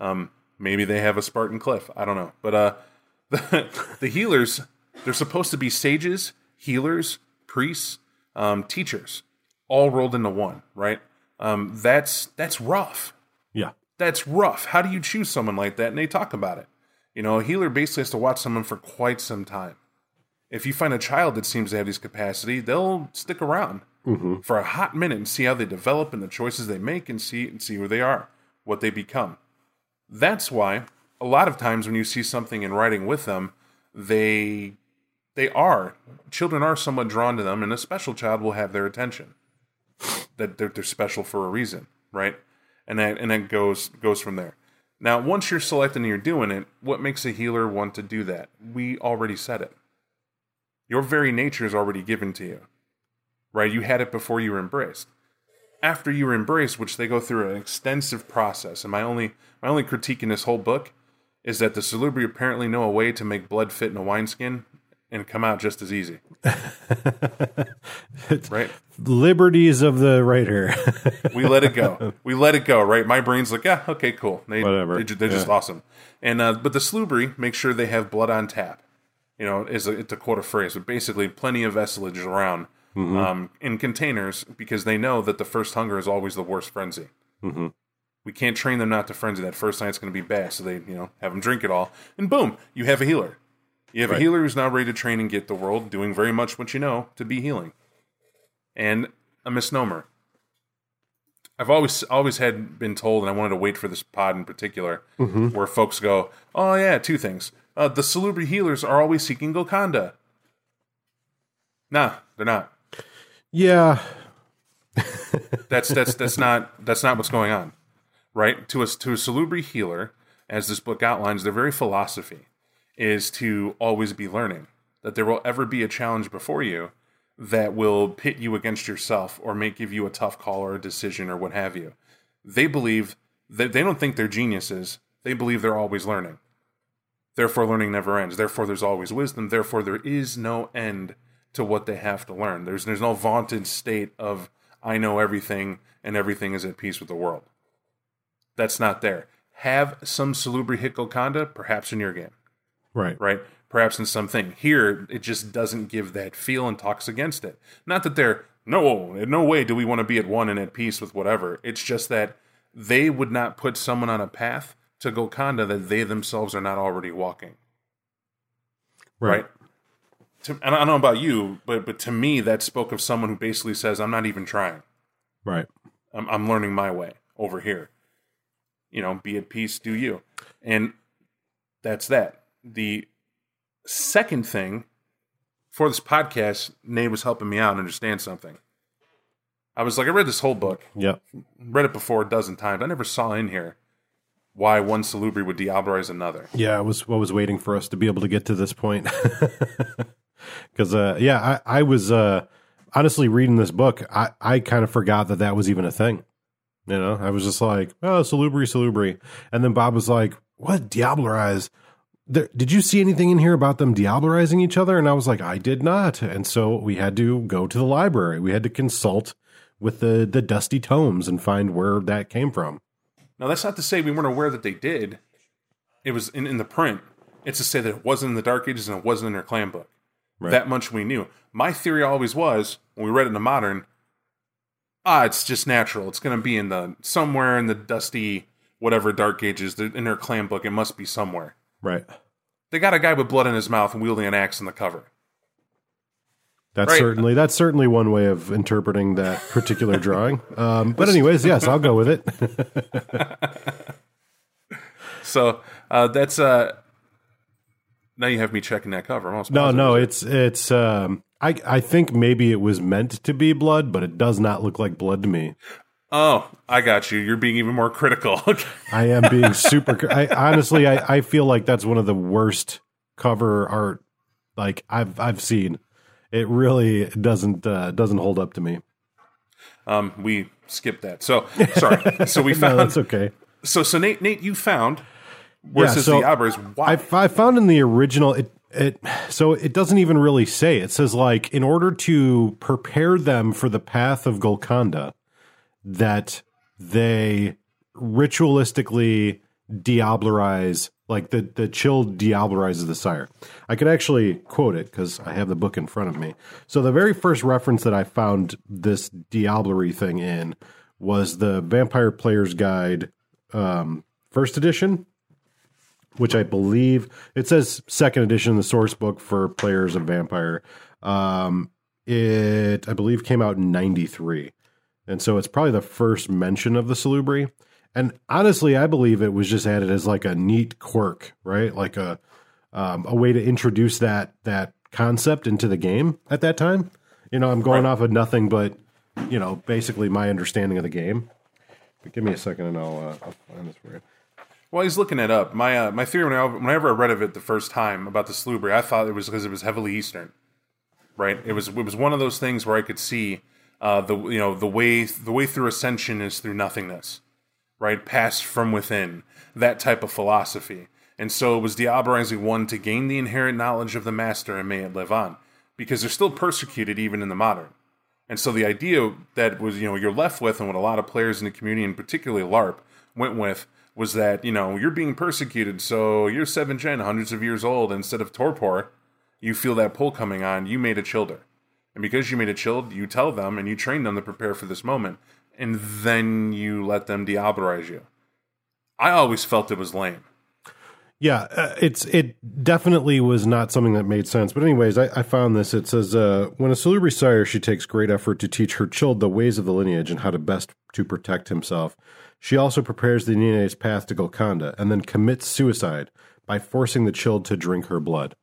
Um, maybe they have a Spartan Cliff. I don't know. But uh, the, the healers, they're supposed to be sages, healers, priests, um, teachers, all rolled into one, right? Um, that's that's rough Yeah. that's rough. How do you choose someone like that? And they talk about it. You know, a healer basically has to watch someone for quite some time. If you find a child that seems to have these capacity, they'll stick around Mm-hmm. for a hot minute and see how they develop and the choices they make and see and see who they are, what they become. That's why a lot of times when you see something in writing with them, they they are children are somewhat drawn to them, and a special child will have their attention. That they're, they're special for a reason, right? And that and that goes goes from there. Now, once you're selecting and you're doing it, what makes a healer want to do that? We already said it. Your very nature is already given to you, right? You had it before you were embraced. After you were embraced, which they go through an extensive process, and my only my only critique in this whole book is that the Salubri apparently know a way to make blood fit in a wineskin and come out just as easy. right? Liberties of the writer. We let it go. We let it go, right? My brain's like, yeah, okay, cool. They, Whatever. They, they're just Yeah. awesome. And uh, but the Salubri make sure they have blood on tap. You know, is a, it's a quote a phrase, but basically plenty of vesselage around Mm-hmm. um, in containers because they know that the first hunger is always the worst frenzy. Mhm. We can't train them not to frenzy. That first night's going to be bad, so they you know have them drink it all, and boom, you have a healer. You have a healer who's now ready to train and get the world, doing very much what you know to be healing, and a misnomer. I've always always had been told, and I wanted to wait for this pod in particular, where folks go, "Oh yeah, two things. Uh, the Salubri healers are always seeking Golconda." Nah, they're not. Yeah. That's that's that's not that's not what's going on, right? To a to a Salubri healer, as this book outlines, their very philosophy is to always be learning. That there will ever be a challenge before you that will pit you against yourself or make give you a tough call or a decision or what have you. They believe that they don't think they're geniuses. They believe they're always learning. Therefore, learning never ends. Therefore, there's always wisdom. Therefore, there is no end to what they have to learn. There's there's no vaunted state of I know everything and everything is at peace with the world. That's not there. Have some salubri hikokanda, perhaps in your game, Right. right? Perhaps in something. Here, it just doesn't give that feel and talks against it. Not that they're no, in no way do we want to be at one and at peace with whatever. It's just that they would not put someone on a path to Golconda that they themselves are not already walking right? To, and I don't know about you, but but to me, that spoke of someone who basically says, "I'm not even trying. Right. I'm, I'm learning my way over here. You know, be at peace, do you." And that's that. The second thing for this podcast, Nate was helping me out understand something. I was like, I read this whole book, Yep. read it before a dozen times. I never saw in here why one salubri would diablerize another. Yeah, I was I was waiting for us to be able to get to this point. Because uh, yeah, I, I was uh, honestly reading this book. I, I kind of forgot that that was even a thing. You know, I was just like, oh, salubri, salubri, and then Bob was like, what diablerize? There, did you see anything in here about them diablerizing each other? And I was like, I did not. And so we had to go to the library. We had to consult with the the dusty tomes and find where that came from. Now, that's not to say we weren't aware that they did. It was in, in the print. It's to say that it wasn't in the Dark Ages and it wasn't in their clan book. Right. That much we knew. My theory always was when we read it in the modern, ah, it's just natural. It's going to be in the somewhere in the dusty whatever Dark Ages the- in their clan book. It must be somewhere. Right. They got a guy with blood in his mouth and wielding an axe in the cover. That's Right. certainly that's certainly one way of interpreting that particular drawing. Um, but anyways, yes, I'll go with it. So uh, that's uh. Now you have me checking that cover. I'm no, no, it's it's. Um, I I think maybe it was meant to be blood, but it does not look like blood to me. Oh, I got you. You're being even more critical. I am being super. I honestly, I I feel like that's one of the worst cover art like I've I've seen. It really doesn't uh, doesn't hold up to me. um, we skipped that. So sorry. So we No, found. that's okay. so so Nate, Nate, you found where Yeah, so the. Why? I, I found in the original it it so it doesn't even really say it says like in order to prepare them for the path of Golconda that they ritualistically diablerize like the the childe diablerizes the sire. I could actually quote it because I have the book in front of me. So the very first reference that I found this diablery thing in was the Vampire Player's Guide um, first edition which I believe it says second edition in the source book for players of Vampire. Um, it I believe came out in '93, and so it's probably the first mention of the Salubri. And honestly, I believe it was just added as like a neat quirk, right? Like a um, a way to introduce that that concept into the game at that time. You know, I'm going off of nothing but you know basically my understanding of the game. But give me a second, and I'll, uh, I'll find this for you. While he's looking it up, my uh, my theory when I, whenever I read of it the first time about the Salubri, I thought it was because it was heavily Eastern, right? It was it was one of those things where I could see uh, the you know the way the way through ascension is through nothingness, right? Past from within, that type of philosophy. And so it was diablerizing one to gain the inherent knowledge of the master and may it live on, because they're still persecuted even in the modern. And so the idea that was, you know, you're left with, and what a lot of players in the community, and particularly LARP, went with, was that, you know, you're being persecuted, so you're seven gen, hundreds of years old, instead of torpor, you feel that pull coming on, you made a childer. And because you made a child, you tell them and you train them to prepare for this moment, and then you let them diablerize you. I always felt it was lame. Yeah, uh, it's it definitely was not something that made sense. But anyways, I, I found this. It says uh, when a salubri sire, she takes great effort to teach her child the ways of the lineage and how to best to protect himself. She also prepares the neonate's path to Golconda and then commits suicide by forcing the child to drink her blood.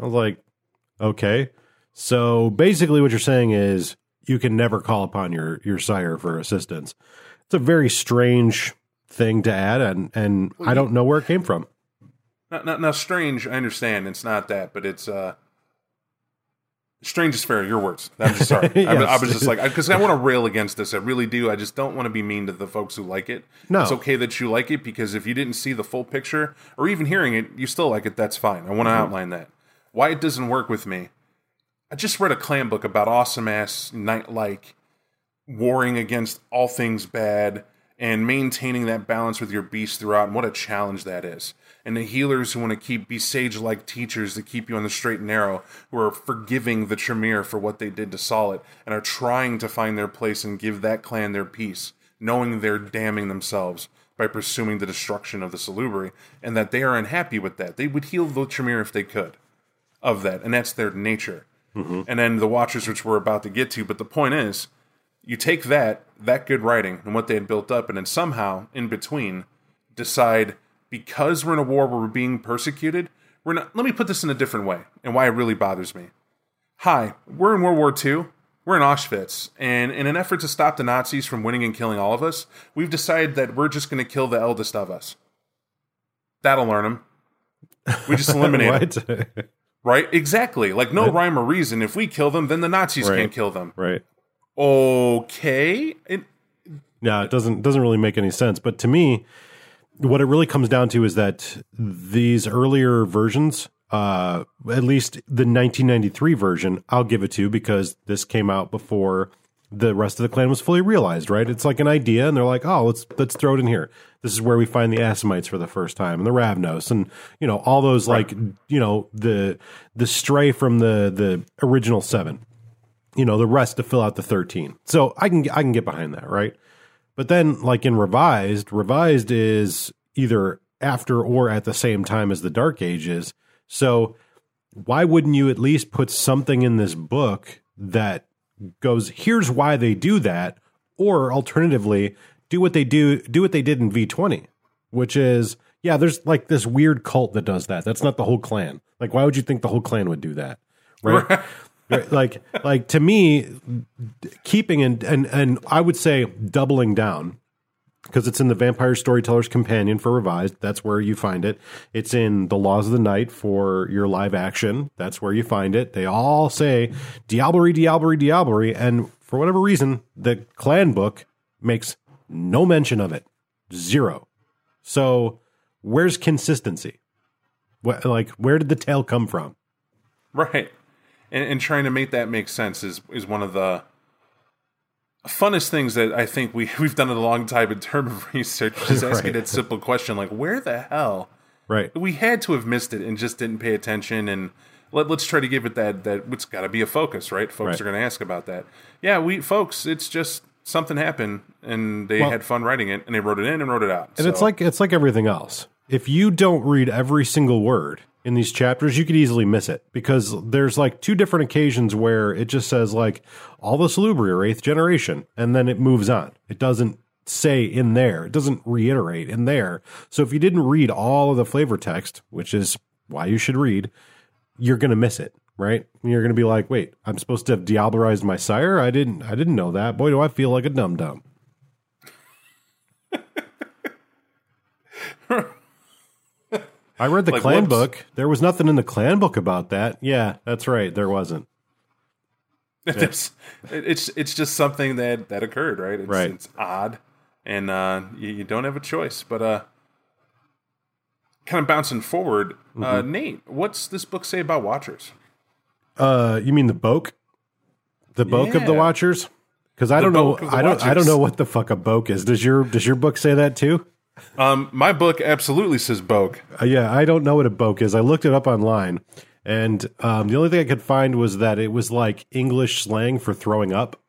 I was like, okay, so basically, what you're saying is you can never call upon your your sire for assistance. It's a very strange thing to add, and and I don't know where it came from. Now, now, now, strange. I understand it's not that, but it's uh, strange is fair. Your words. I'm just sorry. I, was- I was just like because I want to rail against this. I really do. I just don't want to be mean to the folks who like it. No. it's okay that you like it because if you didn't see the full picture or even hearing it, you still like it. That's fine. I want to mm-hmm. outline that. Why it doesn't work with me. I just read a clan book about awesome ass knight like warring against all things bad and maintaining that balance with your beast throughout and what a challenge that is and the healers who want to keep be sage like teachers that keep you on the straight and narrow who are forgiving the tremere for what they did to Saulot and are trying to find their place and give that clan their peace knowing they're damning themselves by pursuing the destruction of the salubri and that they are unhappy with that. They would heal the tremere if they could of that and that's their nature. Mm-hmm. And then the watchers which we're about to get to but the point is you take that that good writing and what they had built up and then somehow in between decide because we're in a war where we're being persecuted we're not let me put this in a different way and why it really bothers me hi we're in world war ii we're in Auschwitz, and in an effort to stop the Nazis from winning and killing all of us, we've decided that we're just going to kill the eldest of us. That'll learn them. We just eliminate them. Right? Exactly. Like, no rhyme or reason. If we kill them, then the Nazis Right. can't kill them. right. Okay. It, Yeah, it doesn't doesn't really make any sense. But to me, what it really comes down to is that these earlier versions, uh, at least the 1993 version, I'll give it to because this came out before the rest of the clan was fully realized. Right? It's like an idea, and they're like, "Oh, let's let's throw it in here." This is where we find the Assamites for the first time, and the Ravnos, and you know all those like you know the the stray from the the original seven you know the rest to fill out the 13 so i can i can get behind that right but then like in revised revised is either after or at the same time as the dark ages. So why wouldn't you at least put something in this book that goes here's why they do that or alternatively do what they do do what they did in v20 which is yeah there's like this weird cult that does that. That's not the whole clan. Like why would you think the whole clan would do that right Like like to me keeping and and and I would say doubling down because it's in the Vampire Storyteller's Companion for revised. That's where you find it. It's in the Laws of the Night for your live action. That's where you find it. They all say Diablery, Diablery, Diablery, and for whatever reason, the Clan book makes no mention of it. Zero. So where's consistency? What, like where did the tale come from? right. And, and trying to make that make sense is, is one of the funnest things that I think we, we've done in a long time in terms of research. Just asking Right. that simple question like, where the hell? Right. We had to have missed it and just didn't pay attention. And let, let's try to give it that, that it's got to be a focus, right? Folks Right. are going to ask about that. Yeah, we, folks, it's just something happened and they Well- had fun writing it and they wrote it in and wrote it out. And it's like it's like everything else. If you don't read every single word in these chapters, you could easily miss it because there's like two different occasions where it just says like all the salubri are eighth generation, and then it moves on. It doesn't say in there. It doesn't reiterate in there. So if you didn't read all of the flavor text, which is why you should read, you're gonna miss it. Right? You're gonna be like, wait, I'm supposed to have diablerized my sire? I didn't I didn't know that. Boy, do I feel like a dum dum. I read the Like, clan whoops. book. There was nothing in the clan book about that. Yeah, that's right. There wasn't. It's, it's it's just something that that occurred, right? It's, Right. It's odd, and uh, you, you don't have a choice. But uh, kind of bouncing forward, uh, Mm-hmm. Nate, what's this book say about Watchers? Uh, you mean the boke? The boke of the Watchers? Because I don't know. The I don't. I don't know what the fuck a boke is. Does your Does your book say that too? Um, my book absolutely says Boke. Uh, yeah, I don't know what a boke is. I looked it up online, and um, the only thing I could find was that it was like English slang for throwing up.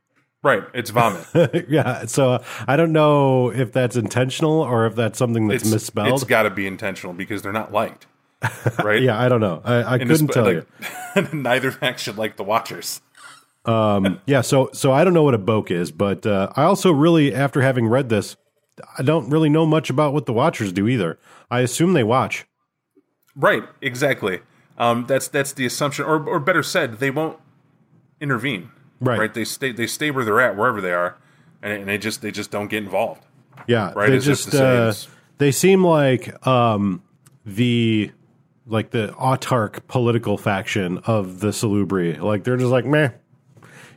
Right, it's vomit. yeah, so uh, I don't know if that's intentional or if that's something that's It's misspelled. It's got to be intentional because they're not liked, right? yeah, I don't know. I, I couldn't tell you. like, neither faction like the Watchers. Yeah, so so I don't know what a boke is, but uh, I also really, after having read this, I don't really know much about what the Watchers do either. I assume they watch. Right, exactly. Um, that's that's the assumption, or or better said, they won't intervene. Right. right. They stay they stay where they're at, wherever they are, and, and they just they just don't get involved. Yeah, Right, they as just say uh, they seem like um, the like the autark political faction of the Salubri. Like they're just like meh.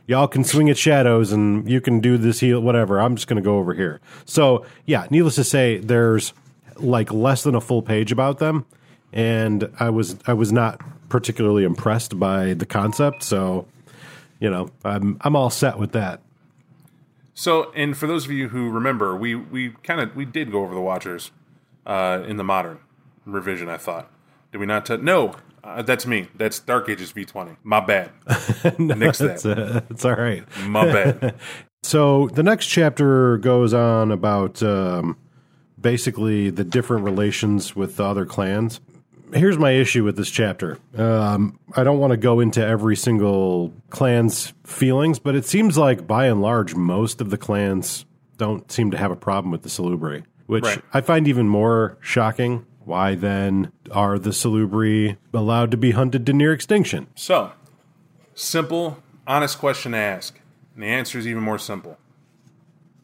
Y'all can swing at shadows and you can do this heal whatever. I'm just going to go over here. So yeah, needless to say, there's like less than a full page about them, and I was I was not particularly impressed by the concept. So you know, I'm I'm all set with that. So, and for those of you who remember, we we kind of we did go over the Watchers uh, in the modern revision. I thought, did we not? T- no, uh, that's me. That's Dark Ages V twenty. My bad. Nix It's, uh, it's all right. My bad. So the next chapter goes on about um, basically the different relations with the other clans. Here's my issue with this chapter. Um, I don't want to go into every single clan's feelings, but it seems like by and large, most of the clans don't seem to have a problem with the Salubri, which Right. I find even more shocking. Why then are the Salubri allowed to be hunted to near extinction? So, simple, honest question to ask: And the answer is even more simple.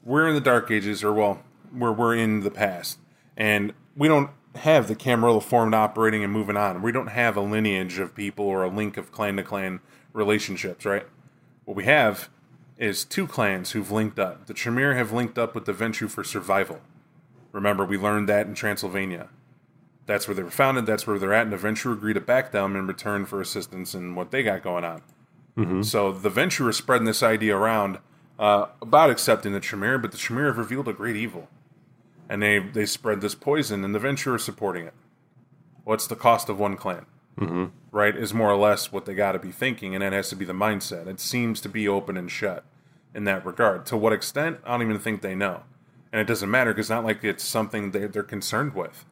We're in the Dark Ages, or well, we're we're in the past, and we don't have the Camarilla formed operating and moving on. We don't have a lineage of people or a link of clan to clan relationships, right? What we have is two clans who've linked up. The Tremere have linked up with the Ventrue for survival. Remember, we learned that in Transylvania. That's where they were founded. That's where they're at. And the Ventrue agreed to back them in return for assistance in what they got going on. So the Ventrue is spreading this idea around uh, about accepting the Tremere, but the Tremere have revealed a great evil. And they, they spread this poison, and the Ventrue is supporting it. What's the cost of one clan? Mm-hmm. Right, is more or less what they got to be thinking, and that has to be the mindset. It seems to be open and shut in that regard. To what extent, I don't even think they know. And it doesn't matter because it's not like it's something they, they're concerned with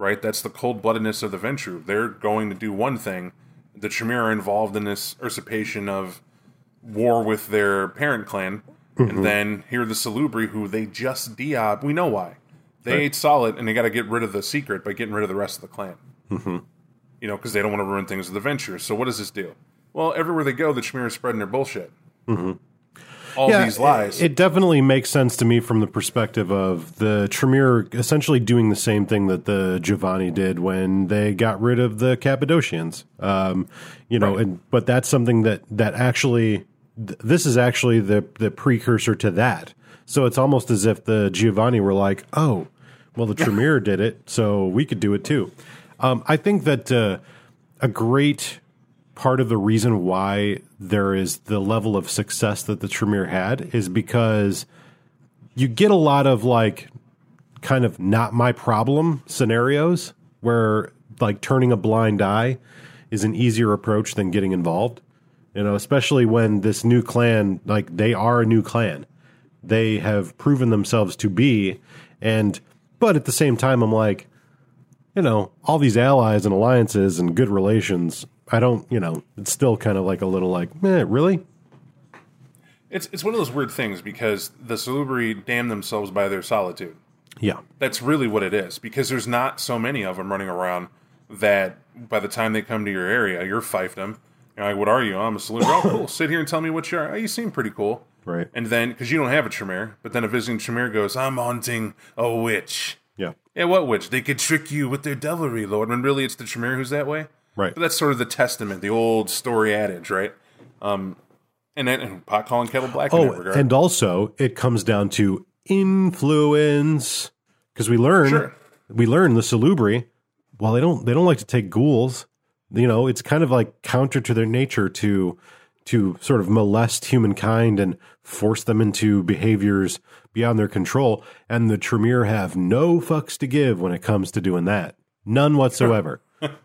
right? That's the cold bloodedness of the Ventrue. They're going to do one thing. The Tremere are involved in this usurpation of war with their parent clan. And then here are the Salubri, who they just diob. We know why. They Right. ate Saulot, and they got to get rid of the secret by getting rid of the rest of the clan. Mm-hmm. You know, because they don't want to ruin things with the Ventrue. So what does this do? Well, everywhere they go, the Tremere are spreading their bullshit. Mm-hmm. All these lies. It definitely makes sense to me from the perspective of the Tremere essentially doing the same thing that the Giovanni did when they got rid of the Cappadocians. Um, you know, Right. and but that's something that that actually th- this is actually the the precursor to that. So it's almost as if the Giovanni were like, oh, well, the Tremere did it, so we could do it too. Um, I think that uh, a great part of the reason why there is the level of success that the Tremere had is because you get a lot of like kind of not my problem scenarios where like turning a blind eye is an easier approach than getting involved. You know, especially when this new clan, like they are a new clan. They have proven themselves to be and but at the same time I'm like you know, all these allies and alliances and good relations, I don't, you know, it's still kind of like a little like, eh, really? it's, it's one of those weird things because the Salubri damn themselves by their solitude. Yeah. That's really what it is because there's not so many of them running around that by the time they come to your area, you're fiefdom. You're like, what are you? I'm a Salubri. oh, cool. Sit here and tell me what you are. Oh, you seem pretty cool. Right. And then, because you don't have a Tremere, but then a visiting Tremere goes, I'm haunting a witch. Yeah. Yeah, what witch? They could trick you with their devilry, Lord. When really it's the Tremere who's that way. Right. But that's sort of the testament, the old story adage, right? Um, and then and pot calling kettle black Oh, and also it comes down to influence because we learn Sure. we learn the salubri. Well, they don't they don't like to take ghouls. You know, it's kind of like counter to their nature to to sort of molest humankind and force them into behaviors beyond their control. And the Tremere have no fucks to give when it comes to doing that. None whatsoever.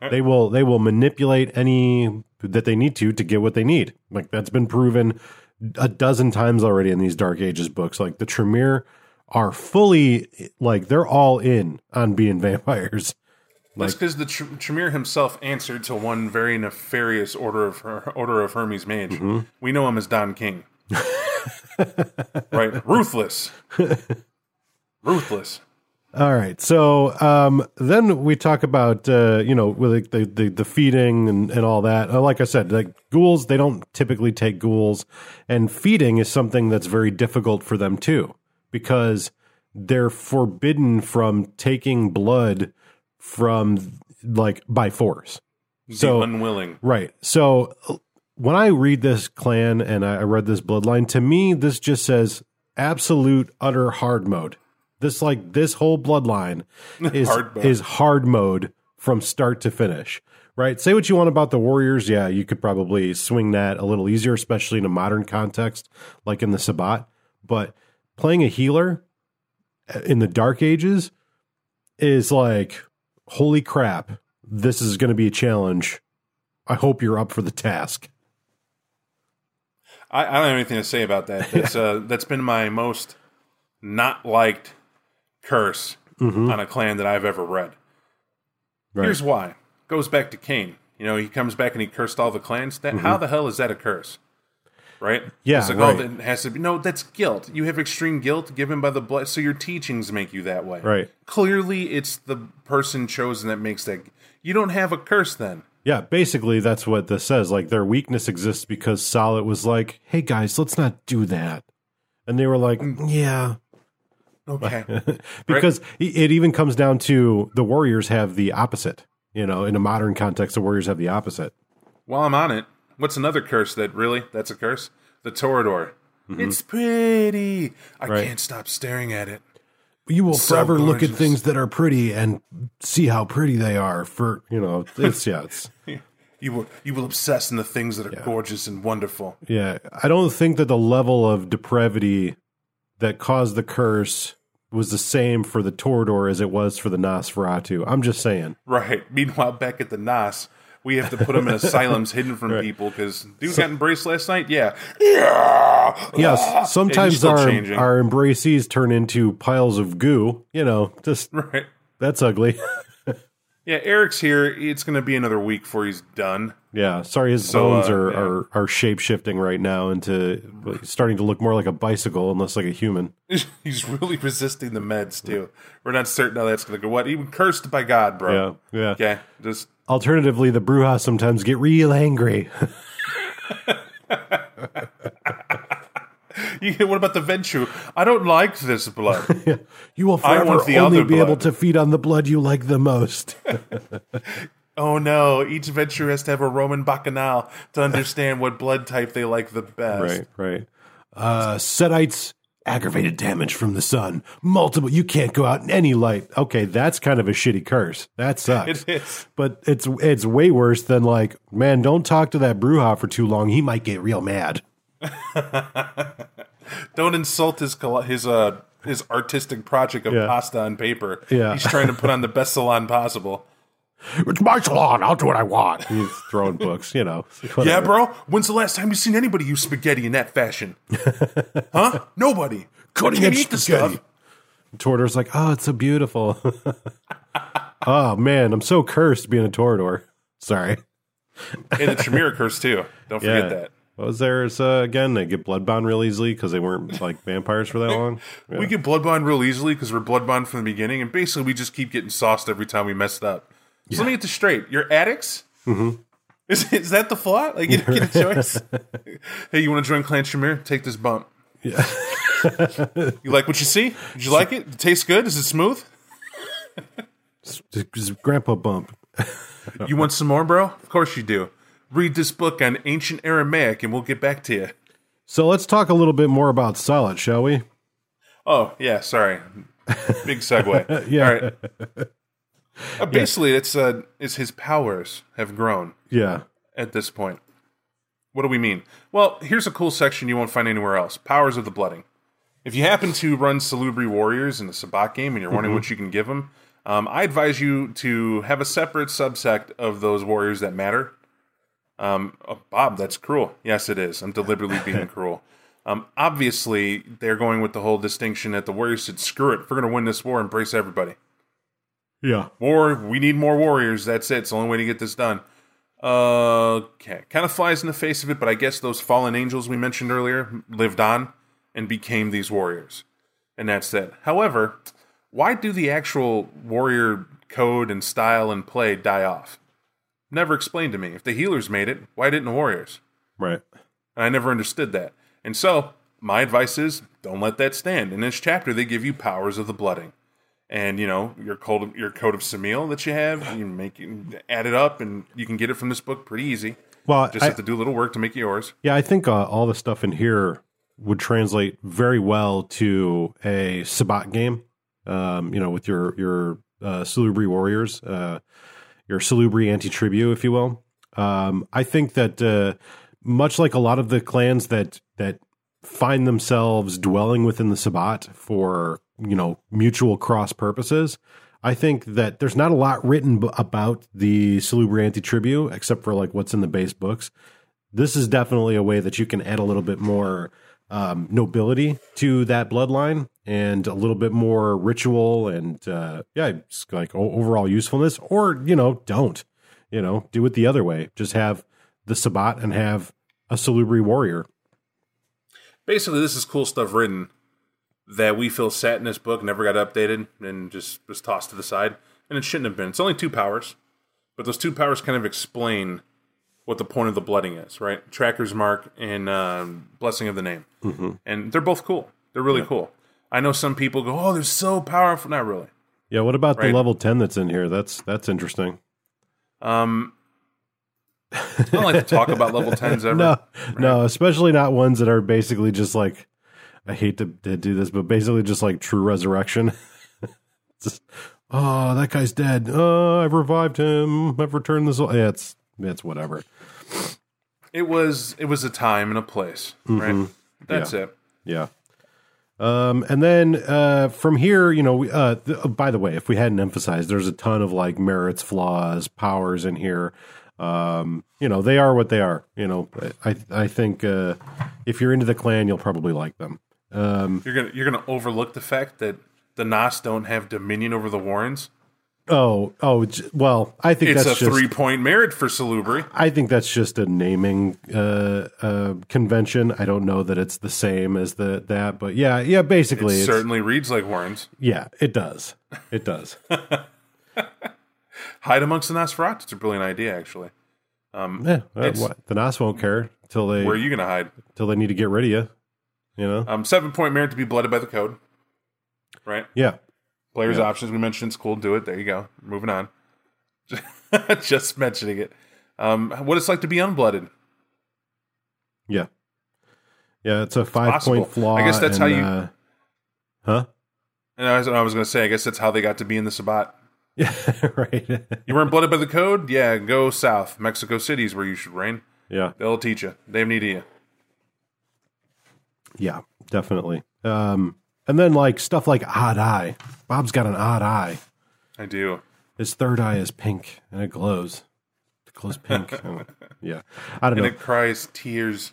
They will they will manipulate any that they need to to get what they need. Like that's been proven a dozen times already in these Dark Ages books. Like the Tremere are fully like they're all in on being vampires. That's because the Tr- Tremere himself answered to one very nefarious order of Her- order of Hermes Mage. Mm-hmm. We know him as Don King, right? Ruthless, ruthless. All right. So um, then we talk about uh, you know with the, the the feeding and, and all that. Uh, Like I said, like ghouls, they don't typically take ghouls, and feeding is something that's very difficult for them too because they're forbidden from taking blood from like by force. So unwilling. Right. So when I read this clan and I read this bloodline, to me, this just says absolute utter hard mode. This like this whole bloodline is Hard mode. is hard mode from start to finish. Right. Say what you want about the Warriors. Yeah, you could probably swing that a little easier, especially in a modern context, like in the Sabbat. But playing a healer uh, in the Dark Ages is like, holy crap, this is going to be a challenge. I hope you're up for the task. I, I don't have anything to say about that. That's uh, that's been my most not liked curse mm-hmm. on a clan that I've ever read. Right. Here's why. Goes back to Cain. You know, he comes back and he cursed all the clans. That mm-hmm. how the hell is that a curse? Right? Yeah, It's like, right. oh, that has to be no, that's guilt. You have extreme guilt given by the blood so your teachings make you that way. Right. Clearly it's the person chosen that makes that you don't have a curse then. Yeah, basically that's what this says. Like their weakness exists because Saulot was like, "Hey guys, let's not do that," and they were like, mm. "Yeah," Okay. because it it even comes down to the Warriors have the opposite. You know, in a modern context, the Warriors have the opposite. While I'm on it, what's another curse that really that's a curse? The Toreador. Mm-hmm. It's pretty. I Right. can't stop staring at it. You will So forever look at things that are pretty and see how pretty they are. For you know, it's yeah, it's You will you will obsess in the things that are gorgeous and wonderful. yeah. I don't think that the level of depravity that caused the curse was the same for the Toreador as it was for the Nosferatu. I'm just saying. Right. Meanwhile, back at the Nas, we have to put them in asylums hidden from people because dude got embraced last night. Yeah. Yeah. Yes, sometimes our changing. our embracees turn into piles of goo. You know, just Right. that's ugly. Yeah, Eric's here. It's going to be another week before he's done. yeah, sorry, his So, bones uh, are, yeah. are are shape shifting right now into starting to look more like a bicycle and less like a human. He's really resisting the meds too. We're not certain how that's going to go. What? Even cursed by God, bro. Yeah, yeah. Okay. Just Alternatively, the Brujahs sometimes get real angry. you, what about the Ventrue? I don't like this blood. you will I forever want the only other be able to feed on the blood you like the most. oh no! Each Ventrue has to have a Roman bacchanal to understand what blood type they like the best. right, right. Uh, Setites aggravated damage from the sun. Multiple. You can't go out in any light. Okay, that's kind of a shitty curse. That sucks. It is. But it's it's way worse than like, man, don't talk to that Brujah for too long. He might get real mad. Don't insult his his uh his artistic project of Yeah. pasta on paper. Yeah. He's trying to put on the best salon possible. It's my salon. I'll do what I want. He's throwing books, you know. Yeah, bro. When's the last time you seen anybody use spaghetti in that fashion? huh? Nobody. Cutting Can't eat the spaghetti. stuff. Toreador's like, oh, it's so beautiful. oh man, I'm so cursed being a Toreador. Sorry. And the Tremere curse too. Don't forget Yeah. that. What was theirs uh, again? They get bloodbound real easily because they weren't like vampires for that long. Yeah. We get bloodbond real easily because we're bloodbond from the beginning, and basically we just keep getting sauced every time we messed up. So let me get this straight: you're addicts. Mm-hmm. Is is that the flaw? Like you don't get a choice. hey, you want to join Clan Tremere? Take this bump. Yeah. you like what you see? Did you like it? it tastes good. Is it smooth? Grandpa bump. You want some more, bro? Of course you do. Read this book on ancient Aramaic, and we'll get back to you. So let's talk a little bit more about Saulot, shall we? Oh yeah, sorry. Big segue. Yeah. All right. Uh, basically, it's uh, it's his powers have grown Yeah. at this point. What do we mean? Well, here's a cool section you won't find anywhere else: powers of the blooding. If you happen to run Salubri Warriors in the Sabbat game and you're wondering what you can give them, um, I advise you to have a separate subsect of those warriors that matter. Um, oh, Bob, that's cruel. Yes, it is. I'm deliberately being cruel. Um, obviously, they're going with the whole distinction that the warriors said, "Screw it, if we're going to win this war, embrace everybody." Yeah. War, we need more warriors. That's it. It's the only way to get this done. Uh, okay, kind of flies in the face of it, but I guess those fallen angels we mentioned earlier lived on and became these warriors, and that's it. However, why do the actual warrior code and style and play die off? Never explained to me. If the healers made it, why didn't the warriors? Right. And I never understood that. And so, my advice is don't let that stand. In this chapter, they give you powers of the blooding. And you know your code, of, your code of Samiel that you have, you make it, add it up, and you can get it from this book pretty easy. Well, Just I, have to do a little work to make it yours. yeah, I think uh, all the stuff in here would translate very well to a Sabbat game. Um, you know, with your your uh, Salubri warriors, uh, your Salubri anti tribu, if you will. Um, I think that uh, much like a lot of the clans that that find themselves dwelling within the Sabbat for you know mutual cross purposes. I think that there's not a lot written b- about the Salubri anti tribu except for like what's in the base books. This is definitely a way that you can add a little bit more um, nobility to that bloodline and a little bit more ritual and uh, yeah, like overall usefulness. Or you know, don't you know, do it the other way. Just have the Sabbat and have a Salubri warrior. Basically, this is cool stuff written that we feel sat in this book, never got updated, and just was tossed to the side. And it shouldn't have been. It's only two powers. but those two powers kind of explain what the point of the blooding is, right? Tracker's Mark and um, Blessing of the Name, mm-hmm. and they're both cool. They're really cool. I know some people go, "Oh, they're so powerful." Not really. Yeah, what about Right. the level 10 that's in here? That's that's interesting. Um, I don't like to talk about level tens ever. No, no, especially not ones that are basically just like I hate to, to do this, but basically just like true resurrection. just, oh, that guy's dead. Oh, I've revived him. I've returned this. Yeah, it's it's whatever. It was it was a time and a place, right? That's it. Yeah. Um, and then uh, from here, you know, we- uh, th- by the way, if we hadn't emphasized, there's a ton of like merits, flaws, powers in here. Um, you know, they are what they are. You know, I I think uh, if you're into the clan, you'll probably like them. Um, You're gonna you're gonna overlook the fact that the Nos don't have dominion over the Warrens. Oh, oh, well, I think It's that's a just three point merit for Salubri. I think that's just a naming uh, uh, convention. I don't know that it's the same as the that, but yeah, yeah, basically, It certainly reads like Warrens. yeah, it does, it does. Hide amongst the Nosferatu. It's a brilliant idea, actually. Yeah, uh, what, the Nos won't care till they Where are you gonna hide? till they need to get rid of you. You know? Um, seven point merit to be blooded by the code. Right. Yeah, Players Yeah. options we mentioned in school. Do it. There you go. Moving on. Just mentioning it. Um, what it's like to be unblooded. yeah, yeah. It's a five possible. point flaw. I guess that's and, how you- Uh, huh? And I was, I was going to say, I guess that's how they got to be in the Sabbat. Yeah, right. You weren't blooded by the code? Yeah, go south. Mexico City is where you should reign. yeah, They'll teach you. They have need of you. yeah, definitely. Um, and then like stuff like odd eye. Bob's got an odd eye. I do. His third eye is pink and it glows. It glows pink. Yeah, I don't And know. it cries tears.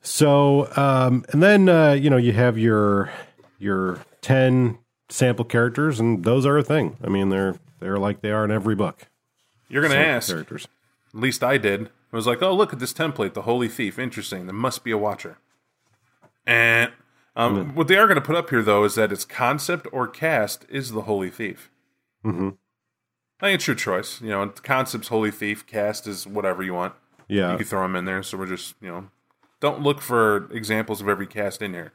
So, um, and then uh, you know you have your your ten sample characters, and those are a thing. I mean, they're they're like they are in every book. You're going to ask. characters. At least I did. I was like, oh, look at this template, the Holy Thief. Interesting. There must be a Watcher. And um, what they are going to put up here, though, is that its concept or cast is the Holy Thief. Mm-hmm. I think it's your choice. You know, concept's Holy Thief, cast is whatever you want. Yeah, You can throw them in there. So we're just, you know, don't look for examples of every cast in here.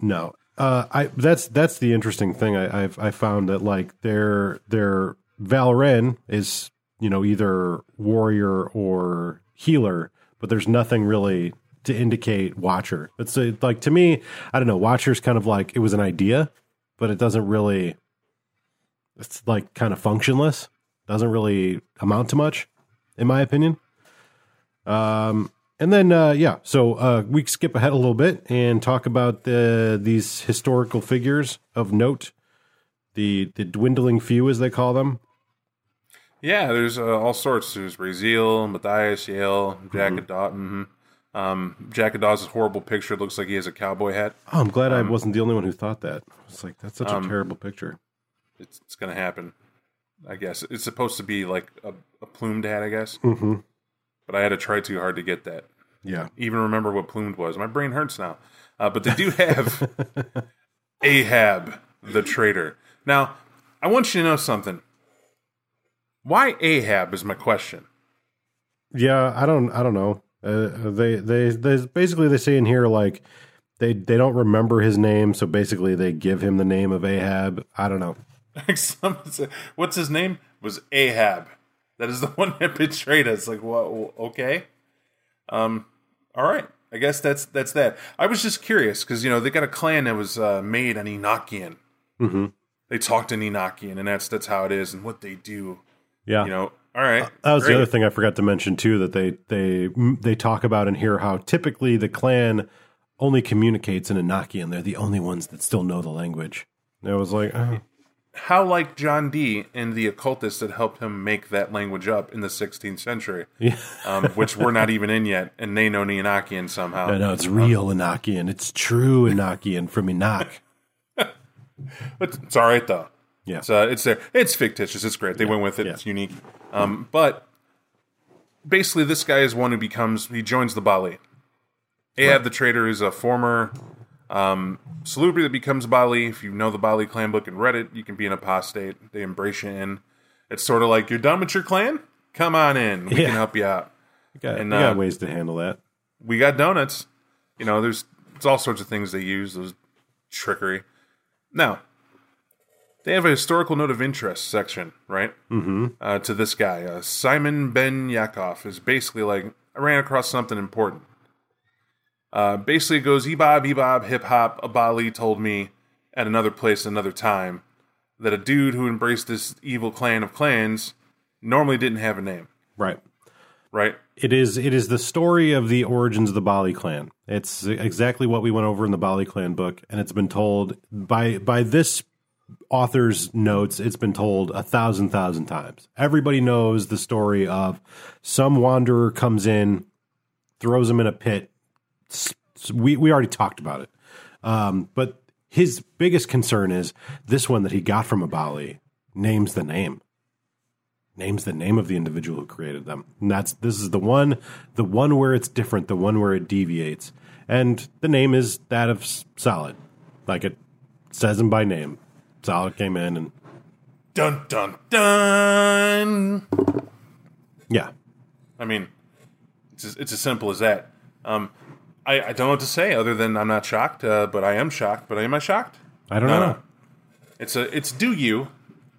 No, uh, I that's that's the interesting thing. I, I've I found that like their their Valeren is you know either warrior or healer, but there's nothing really to indicate Watcher. It's a, like to me, I don't know. Watcher's kind of like it was an idea, but it doesn't really. It's like kind of functionless. Doesn't really amount to much, in my opinion. Um, and then, uh, yeah, so uh, we skip ahead a little bit and talk about the, these historical figures of note, the the dwindling few, as they call them. Yeah, there's uh, all sorts. There's Raziel, Matthias, Yale, Jack Mm-hmm. of Dawson. Um, Jack of Dawes' horrible picture looks like he has a cowboy hat. Oh, I'm glad I wasn't the only one who thought that. It's like that's such a terrible picture. It's, it's going to happen. I guess it's supposed to be like a, a plumed hat. I guess, Mm-hmm. but I had to try too hard to get that. Yeah, Even remember what plumed was. My brain hurts now. Uh, but they do have Ahab, the traitor. Now, I want you to know something. Why Ahab is my question. yeah. I don't. I don't know. Uh, they, they they basically they say in here like they they don't remember his name, so basically they give him the name of Ahab. I don't know. Like someone said, what's his name? Was Ahab. That is the one that betrayed us. Like, what? Okay. Um. All right. I guess that's that's that. I was just curious because you know they got a clan that was uh, made on Enochian. Mm-hmm. They talked in Enochian, and that's that's how it is and what they do. Yeah, You know. All right. That was great. the other thing I forgot to mention too. That they they they talk about in here how typically the clan only communicates in Enochian. They're the only ones that still know the language. And I was like, oh, How like John Dee and the occultists that helped him make that language up in the 16th century, yeah, um, which we're not even in yet, and they know Enochian somehow. I know it's real Enochian. It's true Enochian from Enoch. But it's all right though. Yeah. It's uh, it's there. It's fictitious. It's great. They went with it. Yeah. It's unique. Um, but basically, this guy is one who becomes. He joins the Baali. Ahab the traitor is a former um, salubri that becomes Baali. If you know the Baali clan book and read it, you can be an apostate. They embrace you in. It's sort of like you're done with your clan. come on in. We Yeah. can help you out. You got, And, you got uh, ways to handle that. We got donuts. You know, there's, it's all sorts of things they use. Those trickery. Now, they have a historical note of interest section, right? Mm-hmm. Uh, to this guy, uh, Simon Ben Yakov is basically like I ran across something important. Uh, basically, it goes ebob ebob hip hop. A Baali told me at another place, another time, that a dude who embraced this evil clan of clans normally didn't have a name, Right. right? It is it is the story of the origins of the Baali clan. It's exactly what we went over in the Baali clan book, and it's been told by by this author's notes. It's been told a thousand thousand times. Everybody knows the story of some wanderer comes in, throws him in a pit. We we already talked about it, um, but his biggest concern is this one that he got from a Baali names the name names the name of the individual who created them. And that's this is the one the one where it's different, the one where it deviates. And the name is that of Saulot. Like it says him by name. Saulot came in and Dun dun dun. yeah. I mean, it's as, it's as simple as that. Um, I, I don't know what to say other than I'm not shocked, uh, but I am shocked. But am I shocked? I don't No, know. no. It's a it's do you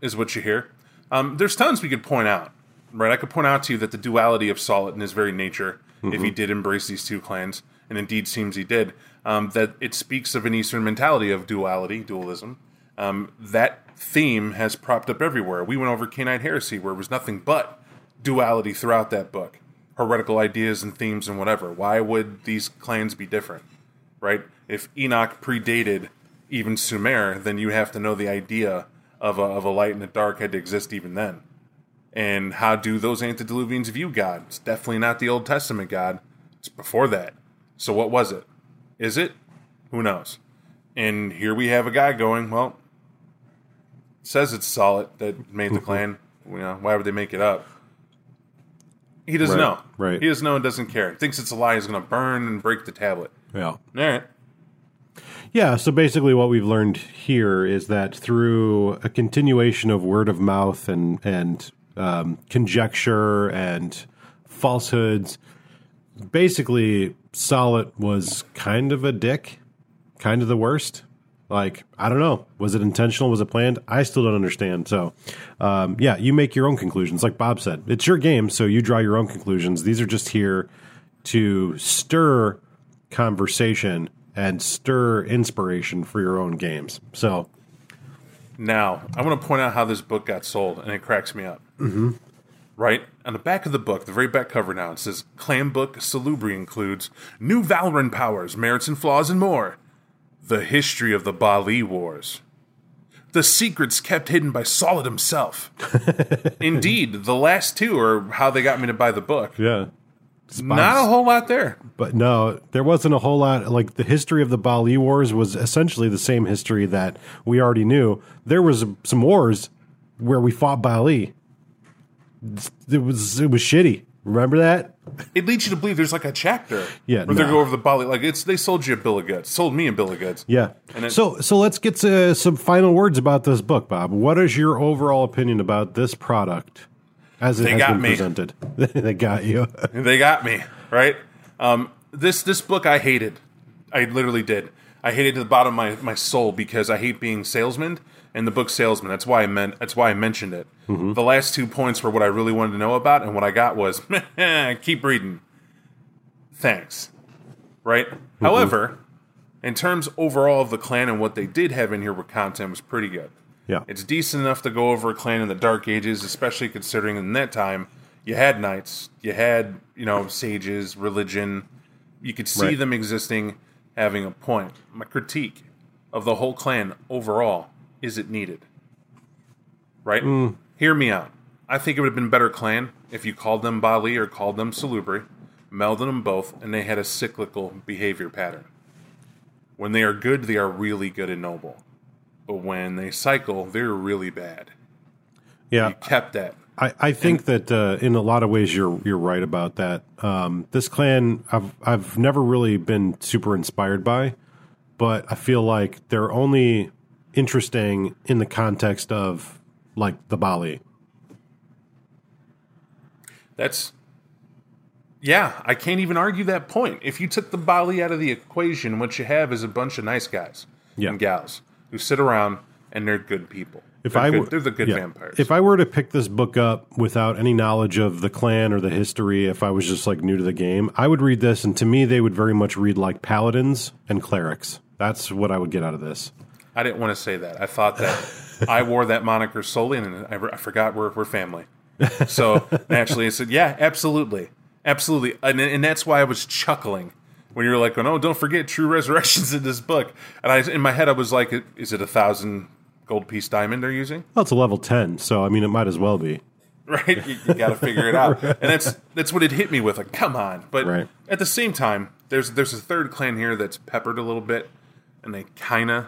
is what you hear. Um, there's tons we could point out, right? I could point out to you that the duality of Saulot in his very nature, if he did embrace these two clans, and indeed seems he did, um, that it speaks of an Eastern mentality of duality, dualism. Um, that theme has propped up everywhere. We went over Cainite Heresy, where it was nothing but duality throughout that book, heretical ideas and themes and whatever. Why would these clans be different? right? If Enoch predated even Sumer, then you have to know the idea of a, of a light and a dark had to exist even then. And how do those antediluvians view God? It's definitely not the Old Testament God. It's before that. So what was it? Is it? Who knows? And here we have a guy going, well, says it's Saulot that made the clan. You know, why would they make it up? He doesn't Right, know. right. He doesn't know and doesn't care. Thinks it's a lie. He's going to burn and break the tablet. Yeah. All right. Yeah, so basically what we've learned here is that through a continuation of word of mouth and and um, conjecture and falsehoods, basically Saulot was kind of a dick, kind of the worst. Like I don't know, was it intentional? Was it planned? I still don't understand. So, um, yeah, you make your own conclusions. Like Bob said, it's your game, so you draw your own conclusions. These are just here to stir conversation and stir inspiration for your own games. So, Now, I want to point out how this book got sold, and it cracks me up. Mm-hmm. Right? On the back of the book, the very back cover now, it says Clan Book Salubri includes new Valeren powers, merits and flaws, and more. The history of the Baali Wars. The secrets kept hidden by Saulot himself. Indeed, the last two are how they got me to buy the book. yeah. Not a whole lot there. But no, there wasn't a whole lot. Like the history of the Baali Wars was essentially the same history that we already knew. There was some wars where we fought Baali. It was it was shitty. Remember that? It leads you to believe there's like a chapter Yeah, where they go over the Baali. Like it's they sold you a bill of goods, sold me a bill of goods. Yeah. It- so so let's get to some final words about this book, Bob. What is your overall opinion about this product as it They has got been me. presented? they got you. They got me right. Um, this this book I hated. I literally did. I hated to the bottom of my, my soul because I hate being salesman and the book salesman. That's why I meant. That's why I mentioned it. Mm-hmm. The last two points were what I really wanted to know about, and what I got was keep reading. Thanks. Right. Mm-hmm. However, in terms overall of the clan and what they did have in here with content was pretty good. yeah. It's decent enough to go over a clan in the Dark Ages, especially considering in that time you had knights, you had you know sages, religion. You could see Right. them existing, having a point. My critique of the whole clan overall is it needed. Right? Mm. Hear me out. I think it would have been better clan if you called them Baali or called them Salubri, melded them both, and they had a cyclical behavior pattern. When they are good, they are really good and noble. But when they cycle, they're really bad. yeah. You kept that. I, I think that uh, in a lot of ways you're you're right about that. Um, this clan I've I've never really been super inspired by, but I feel like they're only interesting in the context of like the Baali. That's yeah, I can't even argue that point. If you took the Baali out of the equation, what you have is a bunch of nice guys Yeah. and gals who sit around and they're good people. If they're I good, they're the good yeah. vampires. If I were to pick this book up without any knowledge of the clan or the history, if I was just like new to the game, I would read this, and to me, they would very much read like paladins and clerics. That's what I would get out of this. I didn't want to say that. I thought that I wore that moniker solely, and I, I forgot we're, we're family. So naturally, I said, "Yeah, absolutely, absolutely," and, and that's why I was chuckling when you were like, "Oh no, don't forget True Resurrections in this book." And I, in my head, I was like, "Is it a thousand gold piece diamond they're using?" Well, it's a level ten, so I mean, it might as well be. right? You, you got to figure it out, and that's that's what it hit me with. Like, come on! But Right. at the same time, there's there's a third clan here that's peppered a little bit, and they kind of,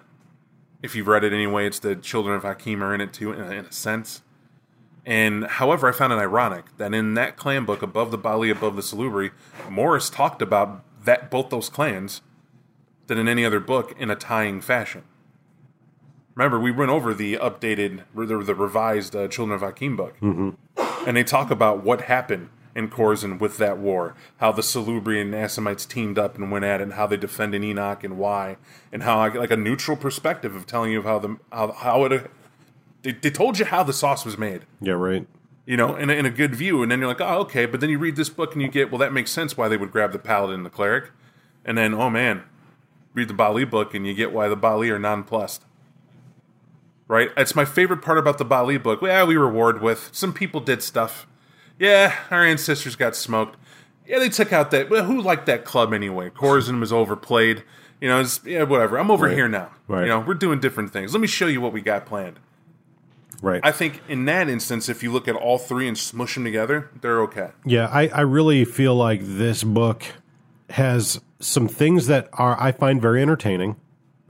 if you've read it anyway, it's the Children of Hakim are in it too, in a, in a sense. And however, I found it ironic that in that clan book, above the Baali, above the Salubri, Morris talked about that both those clans than in any other book in a tying fashion. Remember, we went over the updated, the, the revised uh, Children of Hakim book, mm-hmm. and they talk about what happened in Chorazin with that war, how the Salubrian and Assamites teamed up and went at it, and how they defended Enoch and why, and how I get like a neutral perspective of telling you how the how, how it they, they told you how the sauce was made Yeah, right. you know, in a, in a good view. And then you're like, oh, okay. But then you read this book and you get, well, that makes sense why they would grab the paladin and the cleric. And then, oh man, read the Baali book and you get why the Baali are nonplussed. Right? It's my favorite part about the Baali book. Yeah, we reward with. Some people did stuff. Yeah, our ancestors got smoked. Yeah, they took out that. Well, who liked that club anyway? Chorazin was overplayed. You know, it's, yeah, whatever. I'm over Right. here now. Right. You know, we're doing different things. Let me show you what we got planned. Right. I think in that instance, if you look at all three and smush them together, they're okay. Yeah, I, I really feel like this book has some things that are I find very entertaining,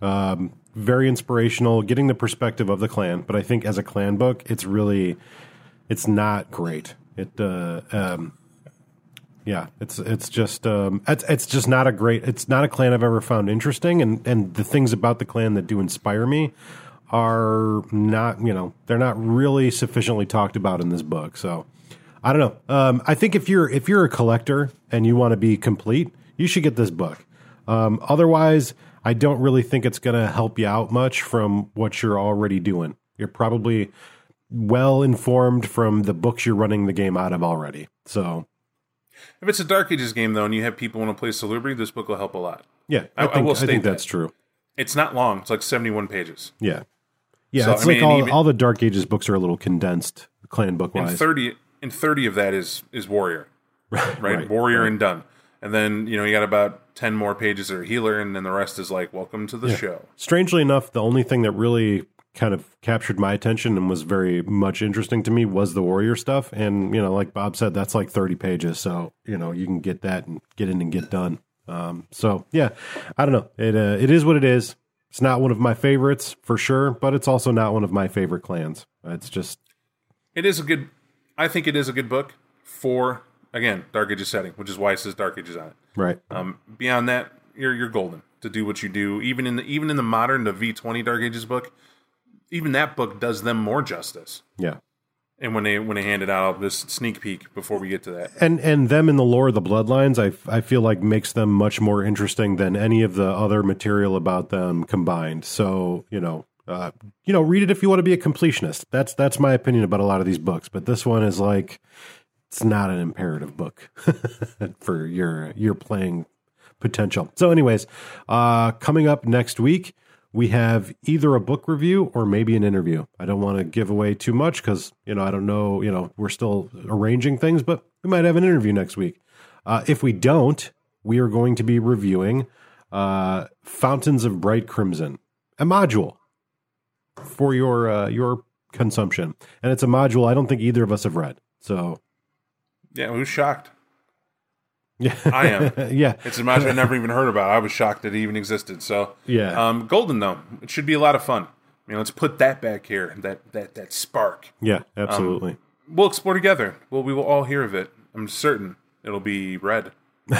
um, very inspirational, getting the perspective of the clan. But I think as a clan book, it's really it's not great. It uh, um, yeah, it's it's just um, it's it's just not a great. It's not a clan I've ever found interesting, and and the things about the clan that do inspire me are not you know they're not really sufficiently talked about in this book. So I don't know. Um, I think if you're if you're a collector and you want to be complete, you should get this book. Um, otherwise, I don't really think it's going to help you out much from what you're already doing. You're probably well informed from the books you're running the game out of already. So If it's a Dark Ages game though, and you have people want to play Salubri, this book will help a lot. yeah, I, I- I think, will I state think that. that's true. It's not long; it's like seventy-one pages. Yeah, yeah. So, it's I like mean, all, even- all the Dark Ages books are a little condensed, clan book And wise. thirty, and thirty of that is is warrior, right? right, warrior right. and done. And then you know you got about ten more pages that are healer, and then the rest is like welcome to the show. Strangely enough, the only thing that really kind of captured my attention and was very much interesting to me was the warrior stuff. And you know, like Bob said, that's like thirty pages, so you know you can get that and get in and get done. Um, so yeah, I don't know. It uh, it is what it is. It's not one of my favorites for sure, but it's also not one of my favorite clans. It's just It is a good. I think it is a good book for again Dark Ages setting, which is why it says Dark Ages on it. right. Um, beyond that, you're you're golden to do what you do. Even in the even in the modern the V twenty Dark Ages book, even that book does them more justice. Yeah. And when they when they hand it out, this sneak peek before we get to that. and and them in the lore of the bloodlines I, I feel like makes them much more interesting than any of the other material about them combined so you know uh, you know read it if you want to be a completionist that's that's my opinion about a lot of these books but this one is like it's not an imperative book for your your playing potential so anyways uh coming up next week we have either a book review or maybe an interview. I don't want to give away too much because you know I don't know. You know we're still arranging things, but we might have an interview next week. Uh, if we don't, we are going to be reviewing uh, Fountains of Bright Crimson, a module for your uh, your consumption, and it's a module I don't think either of us have read. So Yeah, who's shocked? Yeah, I am. yeah, It's a match I never even heard about. I was shocked that it even existed. So Yeah. um, golden though, it should be a lot of fun. I mean, let's put that back here. That that that spark. yeah, absolutely. We'll explore together. Well, we will all hear of it. I'm certain it'll be read.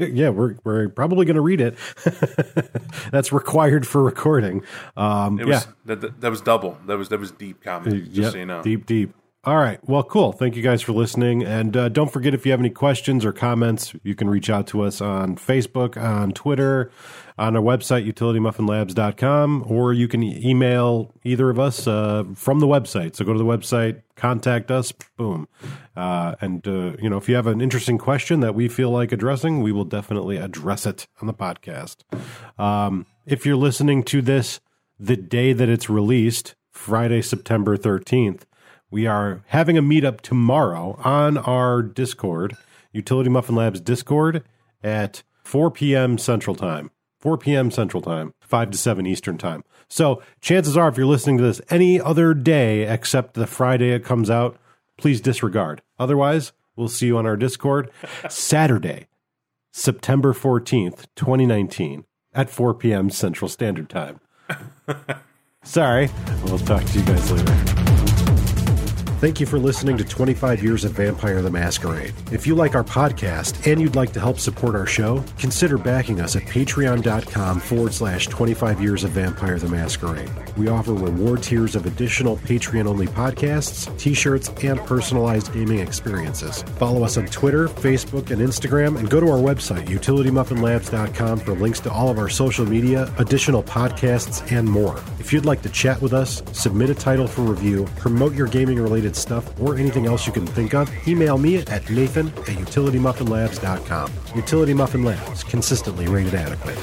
yeah, we're we're probably going to read it. That's required for recording. Um, It yeah, that, that, that was double. That was that was deep comedy. Just Yep, so you know. deep, deep. All right. Well, cool. Thank you guys for listening. And uh, don't forget if you have any questions or comments, you can reach out to us on Facebook, on Twitter, on our website, utilitymuffinlabs.com, or you can email either of us uh, from the website. So go to the website, contact us, boom. Uh, and, uh, you know, if you have an interesting question that we feel like addressing, we will definitely address it on the podcast. Um, if you're listening to this the day that it's released, Friday, September 13th, we are having a meetup tomorrow on our Discord, Utility Muffin Labs Discord, at 4 p.m. Central Time. 4 p.m. Central Time, 5 to 7 Eastern Time. So, chances are, if you're listening to this any other day except the Friday it comes out, please disregard. Otherwise, we'll see you on our Discord Saturday, September 14th, 2019, at 4 p.m. Central Standard Time. Sorry. We'll talk to you guys later. Thank you for listening to 25 Years of Vampire the Masquerade. If you like our podcast and you'd like to help support our show, consider backing us at patreon.com forward slash 25 Years of Vampire the Masquerade. We offer reward tiers of additional Patreon only podcasts, t shirts, and personalized gaming experiences. Follow us on Twitter, Facebook, and Instagram, and go to our website, utilitymuffinlabs.com, for links to all of our social media, additional podcasts, and more. If you'd like to chat with us, submit a title for review, promote your gaming related stuff or anything else you can think of, email me at nathan at utilitymuffinlabs.com. Utility Muffin Labs, consistently rated adequate.